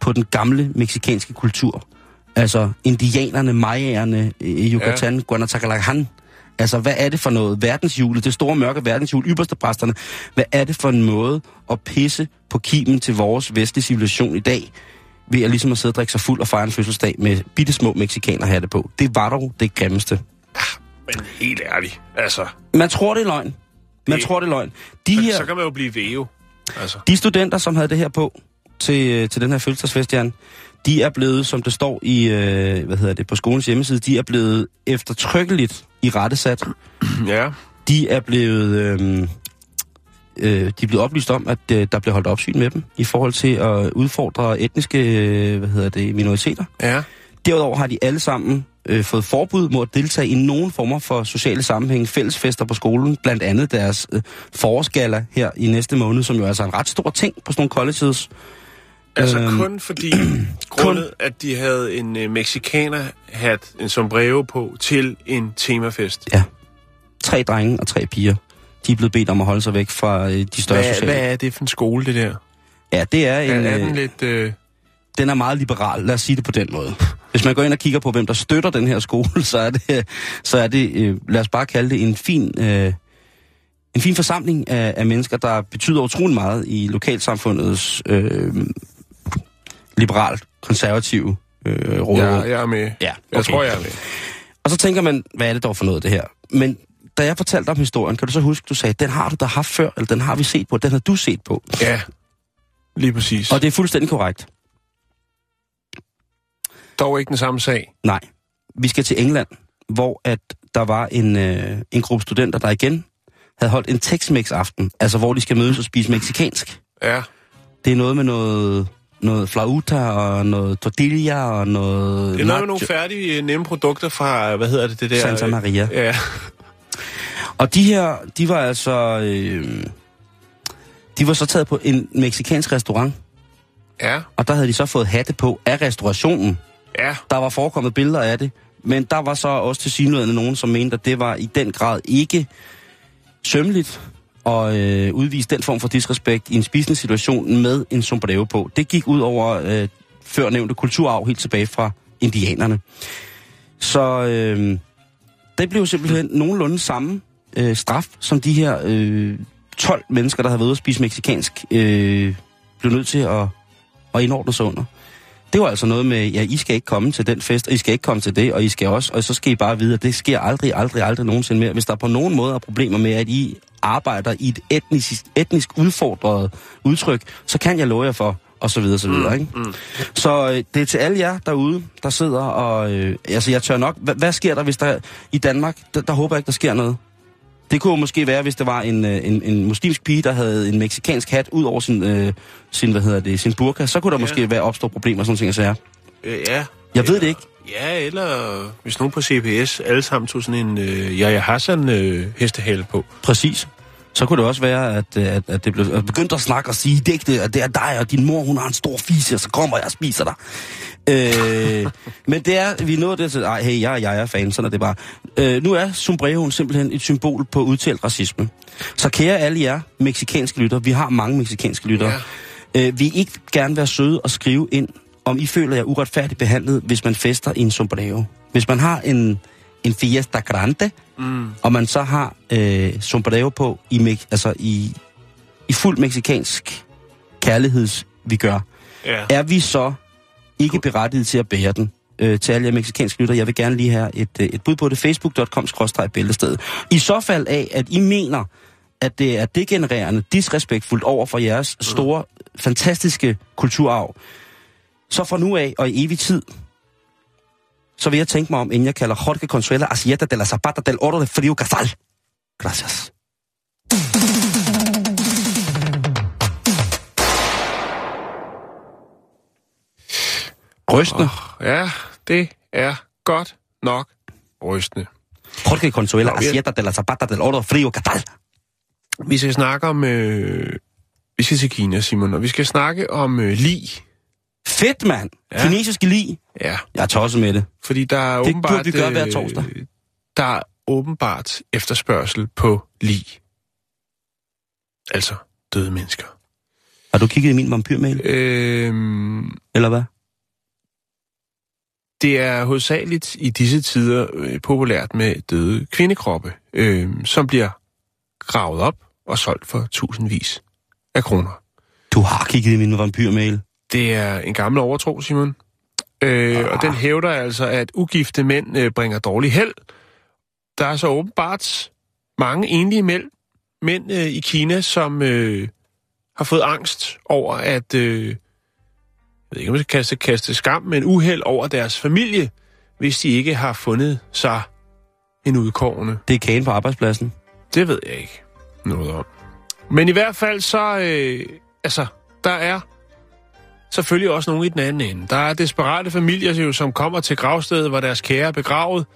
på den gamle meksikanske kultur. Altså, indianerne, mayaerne, øh, Yucatan, ja. Guanatacalacan. Altså, hvad er det for noget? Verdenshjulet, det store mørke verdenshjul, ypperste præsterne. Hvad er det for en måde at pisse på kimen til vores vestlige civilisation i dag? Ved at ligesom at sidde og drikke sig fuld og fejre en fødselsdag med bitte små mexikaner hatte på. Det var dog det grimmeste. Men helt ærligt, altså. Man tror, det er løgn. Man Det- tror, det er løgn. De her... så kan man jo blive væve. Altså. De studenter, som havde det her på til, øh, til den her fødselsdagsfest, Jan, de er blevet, som det står i, øh, hvad hedder det, på skolens hjemmeside, de er blevet eftertrykkeligt i rettesat. Ja. De er blevet, øh, øh, de er blevet oplyst om, at øh, der bliver holdt opsyn med dem i forhold til at udfordre etniske øh, hvad hedder det, minoriteter. Ja. Derudover har de alle sammen øh, fået forbud mod at deltage i nogen former for sociale sammenhæng, fællesfester på skolen, blandt andet deres øh, forårsgala her i næste måned, som jo altså er en ret stor ting på sådan nogle colleges. Altså Øhm, kun fordi, grundet at de havde en uh, mexikaner-hat, en sombrero på, til en temafest. Ja. Tre drenge og tre piger. De er blevet bedt om at holde sig væk fra øh, de større Hvad, sociale... hvad er det for en skole, det der? Ja, det er en... Er, er øh, den lidt... Uh... den er meget liberal, lad os sige det på den måde. Hvis man går ind og kigger på, hvem der støtter den her skole, så er det, så er det øh, lad os bare kalde det en fin, øh, en fin forsamling af, af mennesker, der betyder utrolig meget i lokalsamfundets øh, liberalt konservative øh, råd. Ja, jeg er med. Ja, Jeg okay. tror, jeg er med. Og så tænker man, hvad er det dog for noget, det her? Men da jeg fortalte om historien, kan du så huske, du sagde, den har du da haft før, eller den har vi set på, den har du set på. Ja, lige præcis. Og det er fuldstændig korrekt. Dog ikke den samme sag. Nej. Vi skal til England, hvor at der var en, øh, en gruppe studenter, der igen havde holdt en Tex-Mex-aften, altså hvor de skal mødes og spise meksikansk. Ja. Det er noget med noget, noget flauta og noget tortilla og noget... Det er noget med nogle færdige, øh, nemme produkter fra, hvad hedder det, det der... Santa Maria. Ja. Og de her, de var altså... Øh, de var så taget på en meksikansk restaurant, Ja. og der havde de så fået hatte på af restaurationen. Ja. Der var forekommet billeder af det, men der var så også til synligheden nogen, som mente, at det var i den grad ikke sømmeligt at øh, udvise den form for disrespekt i en spisende situation med en sombrero på. Det gik ud over øh, førnævnte kulturarv helt tilbage fra indianerne. Så øh, det blev simpelthen nogenlunde samme øh, straf, som de her øh, 12 mennesker, der havde været ude at spise meksikansk, øh, blev nødt til at, at indordne sig under. Det var altså noget med, ja, I skal ikke komme til den fest, og I skal ikke komme til det, og I skal også, og så skal I bare vide, at det sker aldrig, aldrig, aldrig nogensinde mere. Hvis der på nogen måde er problemer med, at I arbejder i et etnisk, etnisk udfordret udtryk, så kan jeg love jer for, og så videre, så videre, ikke? Mm. Så øh, det er til alle jer derude, der sidder og... Øh, altså, jeg tør nok... Hvad, hvad sker der, hvis der... I Danmark, der, der håber jeg ikke, der sker noget. Det kunne måske være, hvis det var en, øh, en, en muslimsk pige, der havde en meksikansk hat ud over sin, øh, sin, hvad hedder det, sin burka, så kunne der ja. måske være opstå problemer og sådan ting og sager. Øh, ja. Jeg ved det ikke. Ja, eller hvis nogen på CPS alle sammen tog sådan en øh, Yahya Hassan øh, hestehale på. Præcis. Så kunne det også være, at, øh, at, at det blev at begyndte at snakke og sige, er det, at det er dig, og din mor, hun har en stor fise, og så kommer jeg og spiser dig. Øh, men det er, vi nået det til, ej, hey, jeg, jeg er fan, sådan er det bare. Øh, nu er sombreroen simpelthen et symbol på udtalt racisme. Så kære alle jer meksikanske lytter, vi har mange meksikanske lyttere, ja. øh, vi ikke gerne være søde og skrive ind, om I føler jer uretfærdigt behandlet, hvis man fester i en sombrero. Hvis man har en, en fiesta grande, Mm. og man så har øh, sombrero på i, altså i, i fuld meksikansk kærligheds, vi gør, Ja. er vi så ikke berettiget til at bære den? Øh, til alle jer meksikanske lytter, jeg vil gerne lige have et, øh, et bud på det. facebook.com bæltested. I så fald af, at I mener, at det er degenererende, disrespektfuldt over for jeres store, fantastiske kulturarv, så fra nu af og i evig tid, så vil jeg tænke mig om, inden jeg kalder Jorge Consuela Asieta de la Zapata del Oro de Frio Casal. Gracias. Rystende. Oh, ja, det er godt nok rystende. Jorge Consuela Asieta de la Zapata del Oro Frio Casal. Vi skal snakke om... Øh, vi skal til Kina, Simon, og vi skal snakke om øh, lig. Fedt, mand. Ja. Kinesiske lig. Ja, Jeg er tosset med det. fordi der er Det åbenbart... burde vi gøre hver torsdag. Øh, der er åbenbart efterspørgsel på lig. Altså døde mennesker. Har du kigget i min vampyrmail? Øhm, Eller hvad? Det er hovedsageligt i disse tider øh, populært med døde kvindekroppe, øh, som bliver gravet op og solgt for tusindvis af kroner. Du har kigget i min vampyrmail. Det er en gammel overtro, Simon. Øh, ah. Og den hævder altså, at ugifte mænd øh, bringer dårlig held. Der er så åbenbart mange enlige mænd, mænd øh, i Kina, som øh, har fået angst over at... Øh, ved ikke, om man skal kaste, kaste skam, men uheld over deres familie, hvis de ikke har fundet sig en udkårende. Det er kagen på arbejdspladsen. Det ved jeg ikke noget om. Men i hvert fald så, øh, altså, der er selvfølgelig også nogen i den anden ende. Der er desperate familier, som kommer til gravstedet, hvor deres kære er begravet.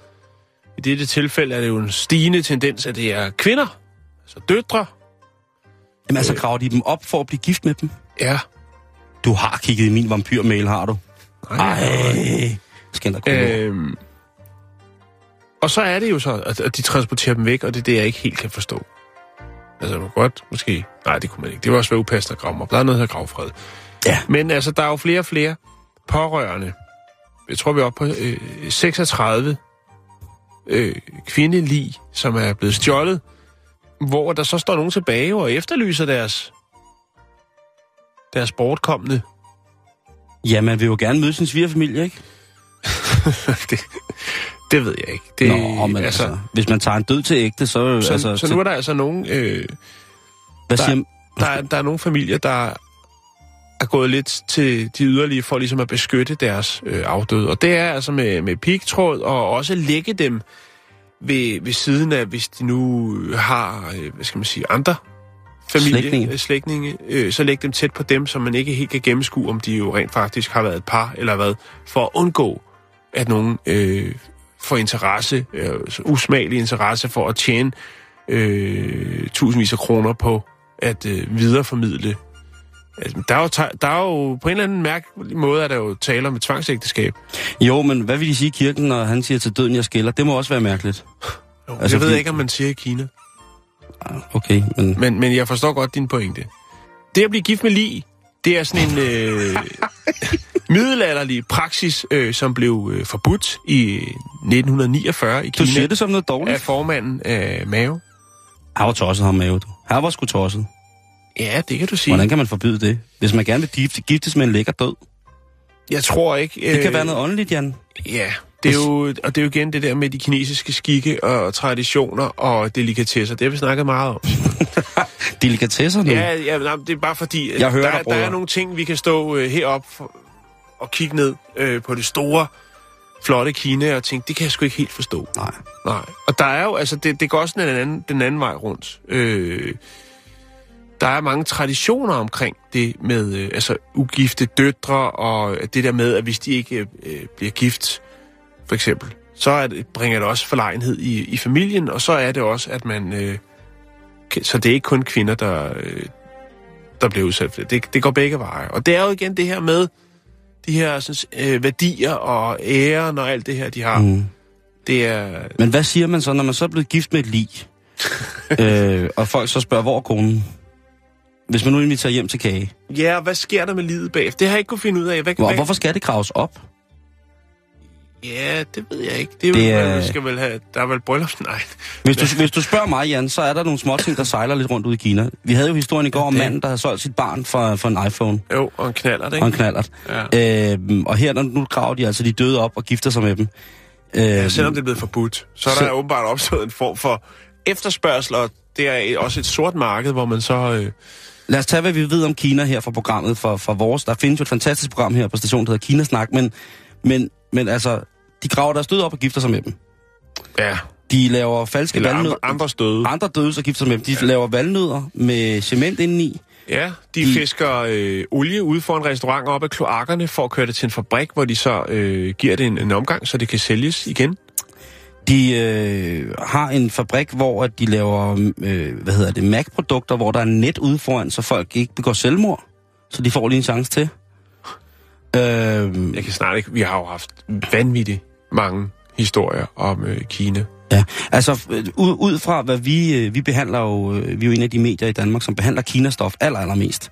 I dette tilfælde er det jo en stigende tendens, at det er kvinder, altså døtre. Jamen altså, graver de dem op for at blive gift med dem? Ja. Du har kigget i min vampyrmail, har du? Nej, Ej, skal øh, Øhm, og så er det jo så, at, at de transporterer dem væk, og det er det, jeg ikke helt kan forstå. Altså, man godt, måske... Nej, det kunne man ikke. Det var også være upassende at grave op. Der er noget, hedder gravfred. Ja. Men altså, der er jo flere og flere pårørende. Jeg tror, vi er oppe på øh, 36 øh, kvindelig, som er blevet stjålet, hvor der så står nogen tilbage og efterlyser deres, deres bortkommende. Ja, man vil jo gerne møde sin svigerfamilie, ikke? det, det ved jeg ikke. Det, Nå, men altså, altså, hvis man tager en død til ægte, så... så, altså, så nu er der altså nogen... Øh, Hvad der, siger der, er, der er nogle familier, der er gået lidt til de yderlige for ligesom at beskytte deres øh, afdøde. Og det er altså med, med pigtråd og også lægge dem ved, ved siden af, hvis de nu har, øh, hvad skal man sige, andre familie, Slægtninge. øh, slægtninge øh, så læg dem tæt på dem, så man ikke helt kan gennemskue, om de jo rent faktisk har været et par eller hvad, for at undgå, at nogen øh, får interesse, øh, usmagelig interesse for at tjene øh, tusindvis af kroner på at øh, videreformidle. Altså, der, er jo, der er jo på en eller anden mærkelig måde, at der jo taler om et tvangsægteskab. Jo, men hvad vil de sige i kirken, når han siger til døden, jeg skiller? Det må også være mærkeligt. Jo, altså, jeg ved fordi- ikke, om man siger i Kina. Ah, Okay, men... Men, men jeg forstår godt din pointe. Det at blive gift med lige, det er sådan en øh, middelalderlig praksis, øh, som blev øh, forbudt i 1949 i Du Kina siger det som noget dårligt. af formanden af Mao. Han var tosset, ham Mave, du. Han var sgu tosset. Ja, det kan du sige. Hvordan kan man forbyde det? Hvis man gerne vil gifte, giftes med en lækker død. Jeg tror ikke... Det kan være noget åndeligt, Jan. Ja, det er jo, og det er jo igen det der med de kinesiske skikke og traditioner og delikatesser. Det har vi snakket meget om. Delikatesser nu. Ja, ja nej, det er bare fordi, Jeg hører der, dig, der er nogle ting, vi kan stå øh, heroppe for, og kigge ned øh, på det store flotte Kina og tænkte, det kan jeg sgu ikke helt forstå. Nej. Nej. Og der er jo, altså, det, det går også den anden, den anden vej rundt. Øh, der er mange traditioner omkring det med øh, altså, ugifte døtre, og det der med, at hvis de ikke øh, bliver gift, for eksempel, så er det, bringer det også forlegenhed i, i familien, og så er det også, at man... Øh, så det er ikke kun kvinder, der, øh, der bliver udsat for det. det. Det går begge veje. Og det er jo igen det her med de her sådan, øh, værdier og æren og alt det her, de har. Mm. Det er... Men hvad siger man så, når man så er blevet gift med et lig? øh, og folk så spørger, hvor er konen? Hvis man nu inviterer hjem til kage. Ja, hvad sker der med livet bagefter? Det har jeg ikke kunne finde ud af. Hvad, Hvor, hvad, hvorfor skal det graves op? Ja, det ved jeg ikke. Det er, Det er- skal vel have... Der er vel bryllup? Nej. Hvis du, hvis du spørger mig, Jan, så er der nogle småting, der sejler lidt rundt ud i Kina. Vi havde jo historien i går om det- manden, der havde solgt sit barn for, for en iPhone Jo, og en knaller, ikke? og en knallert. Ja. Øhm, og her, nu graver de altså de døde op og gifter sig med dem. Øhm, Ja, selvom det er blevet forbudt, så er der Så- åbenbart opstået en form for efterspørgsel, og det er også et sort marked, hvor man så... Øh, Lad os tage, hvad vi ved om Kina her fra programmet for, for vores. Der findes jo et fantastisk program her på stationen, der hedder Kinasnak, men, men, men altså, de graver deres døde op og gifter sig med dem. ja, De laver falske eller valnødder. andre, andres døde. Andre døde, så gifter sig med dem. De laver valnødder med cement indeni. Ja, de, De- fisker øh, olie ude for en restaurant op ad kloakkerne for at køre det til en fabrik, hvor de så øh, giver det en, en omgang, så det kan sælges igen. De øh, har en fabrik, hvor at de laver øh, hvad hedder det, Mac-produkter, hvor der er net ude foran, så folk ikke begår selvmord. Så de får lige en chance til. Øh, Jeg kan snart ikke... Vi har jo haft vanvittigt mange historier om øh, Kina. ja, altså øh, ud, ud fra hvad vi, øh, vi behandler jo, øh, vi er jo en af de medier i Danmark, som behandler Kina-stof aller, allermest.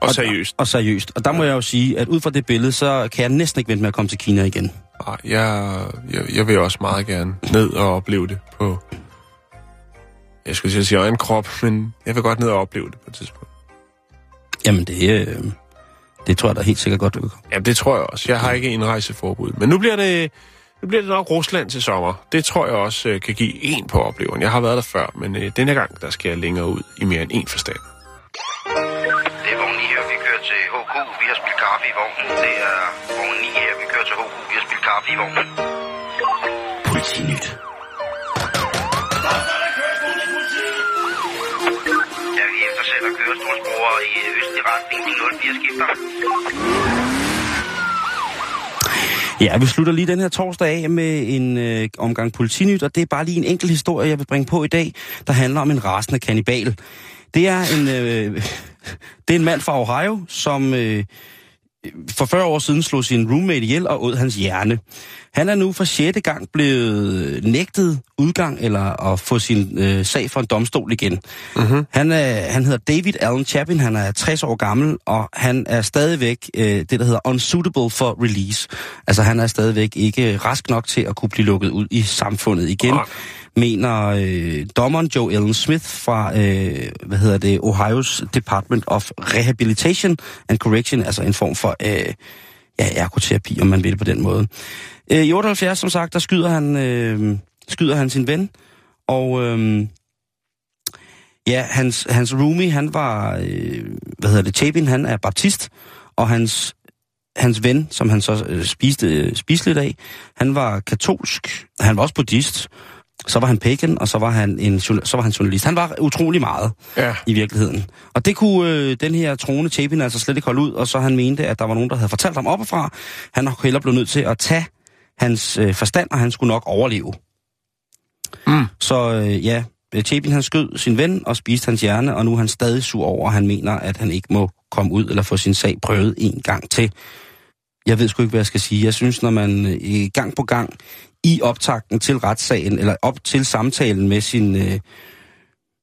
Og seriøst. Og seriøst. Og der må jeg jo sige, at ud fra det billede, så kan jeg næsten ikke vente med at komme til Kina igen. Nej, jeg, jeg, jeg vil også meget gerne ned og opleve det på... Jeg skulle til at sige egen krop, men jeg vil godt ned og opleve det på et tidspunkt. Jamen det, øh, det tror jeg da helt sikkert godt, du kan komme. Ja, det tror jeg også. Jeg har ikke indrejseforbud. Men nu bliver det, nu bliver det nok Rusland til sommer. Det tror jeg også øh, kan give en på oplevelsen. Jeg har været der før, men øh, denne gang, der skal jeg længere ud i mere end en forstand. Det er vogn 9 her, vi kører til HK. Vi har spillet kaffe i vognen. Det er vogn 9 her, vi kører til HK. Vi har spillet kaffe i vognen. Politinyt. Ja, vi eftersætter kørestolsbrugere i østlig retning. 04 skifter. Ja, vi slutter lige den her torsdag af med en øh, omgang politinyt, og det er bare lige en enkelt historie, jeg vil bringe på i dag, der handler om en rasende kannibal. Det er en, øh, det er en mand fra Ohio, som øh, for 40 år siden slog sin roommate ihjel og åd hans hjerne. Han er nu for sjette gang blevet nægtet udgang eller at få sin øh, sag for en domstol igen. Mm-hmm. Han, er, han hedder David Allen Chapin, han er 60 år gammel, og han er stadigvæk øh, det, der hedder unsuitable for release. Altså han er stadigvæk ikke rask nok til at kunne blive lukket ud i samfundet igen. Nej mener øh, dommeren Joe Ellen Smith fra, øh, hvad hedder det, Ohio's Department of Rehabilitation and Correction, altså en form for øh, ja, ergoterapi, om man vil på den måde. Øh, I 78, som sagt, der skyder han, øh, skyder han sin ven, og øh, ja, hans, hans roomie, han var, øh, hvad hedder det, Chapin, han er baptist, og hans, hans ven, som han så øh, spiste, øh, spiste lidt af, han var katolsk, han var også buddhist, så var han pagan, og så var han, en, så var han journalist. Han var utrolig meget Ja. i virkeligheden. Og det kunne øh, den her troende Chapin altså slet ikke holde ud, og så han mente, at der var nogen, der havde fortalt ham oppefra. Han nok heller blev nødt til at tage hans øh, forstand, og han skulle nok overleve. Mm. Så øh, ja, øh, Chapin han skød sin ven og spiste hans hjerne, og nu er han stadig sur over, og han mener, at han ikke må komme ud eller få sin sag prøvet en gang til. Jeg ved sgu ikke, hvad jeg skal sige. Jeg synes, når man øh, gang på gang i optakten til retssagen, eller op til samtalen med sin, øh,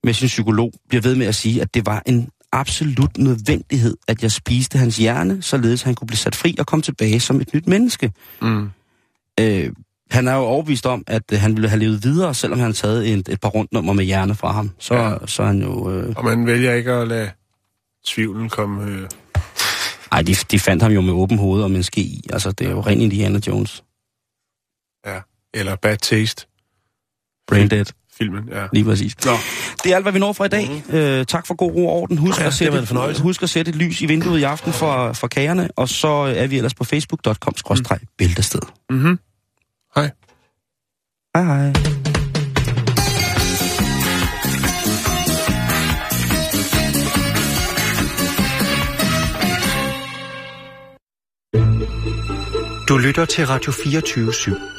med sin psykolog, bliver ved med at sige, at det var en absolut nødvendighed, at jeg spiste hans hjerne, således han kunne blive sat fri og komme tilbage som et nyt menneske. Mm. Øh, han er jo overbevist om, at øh, han ville have levet videre, selvom han havde taget et, et par rundnummer med hjerne fra ham. Så, ja. Så er han jo... Øh... Og man vælger ikke at lade tvivlen komme... Øh... Ej, de, de fandt ham jo med åben hoved og med en ske i. Altså, det er jo ren Indiana Jones. Ja eller Bad Taste. Brain Dead. Filmen, ja. Lige præcis. Nå. Det er alt, hvad vi når fra i dag. Mm. Øh, tak for god ro og orden. Husk, ja, at sætte, et, husk at sætte et lys i vinduet i aften for, for kagerne, og så er vi ellers på facebook.com-bæltested. Mm-hmm. Hej. Hej hej. Du lytter til Radio 24 /7.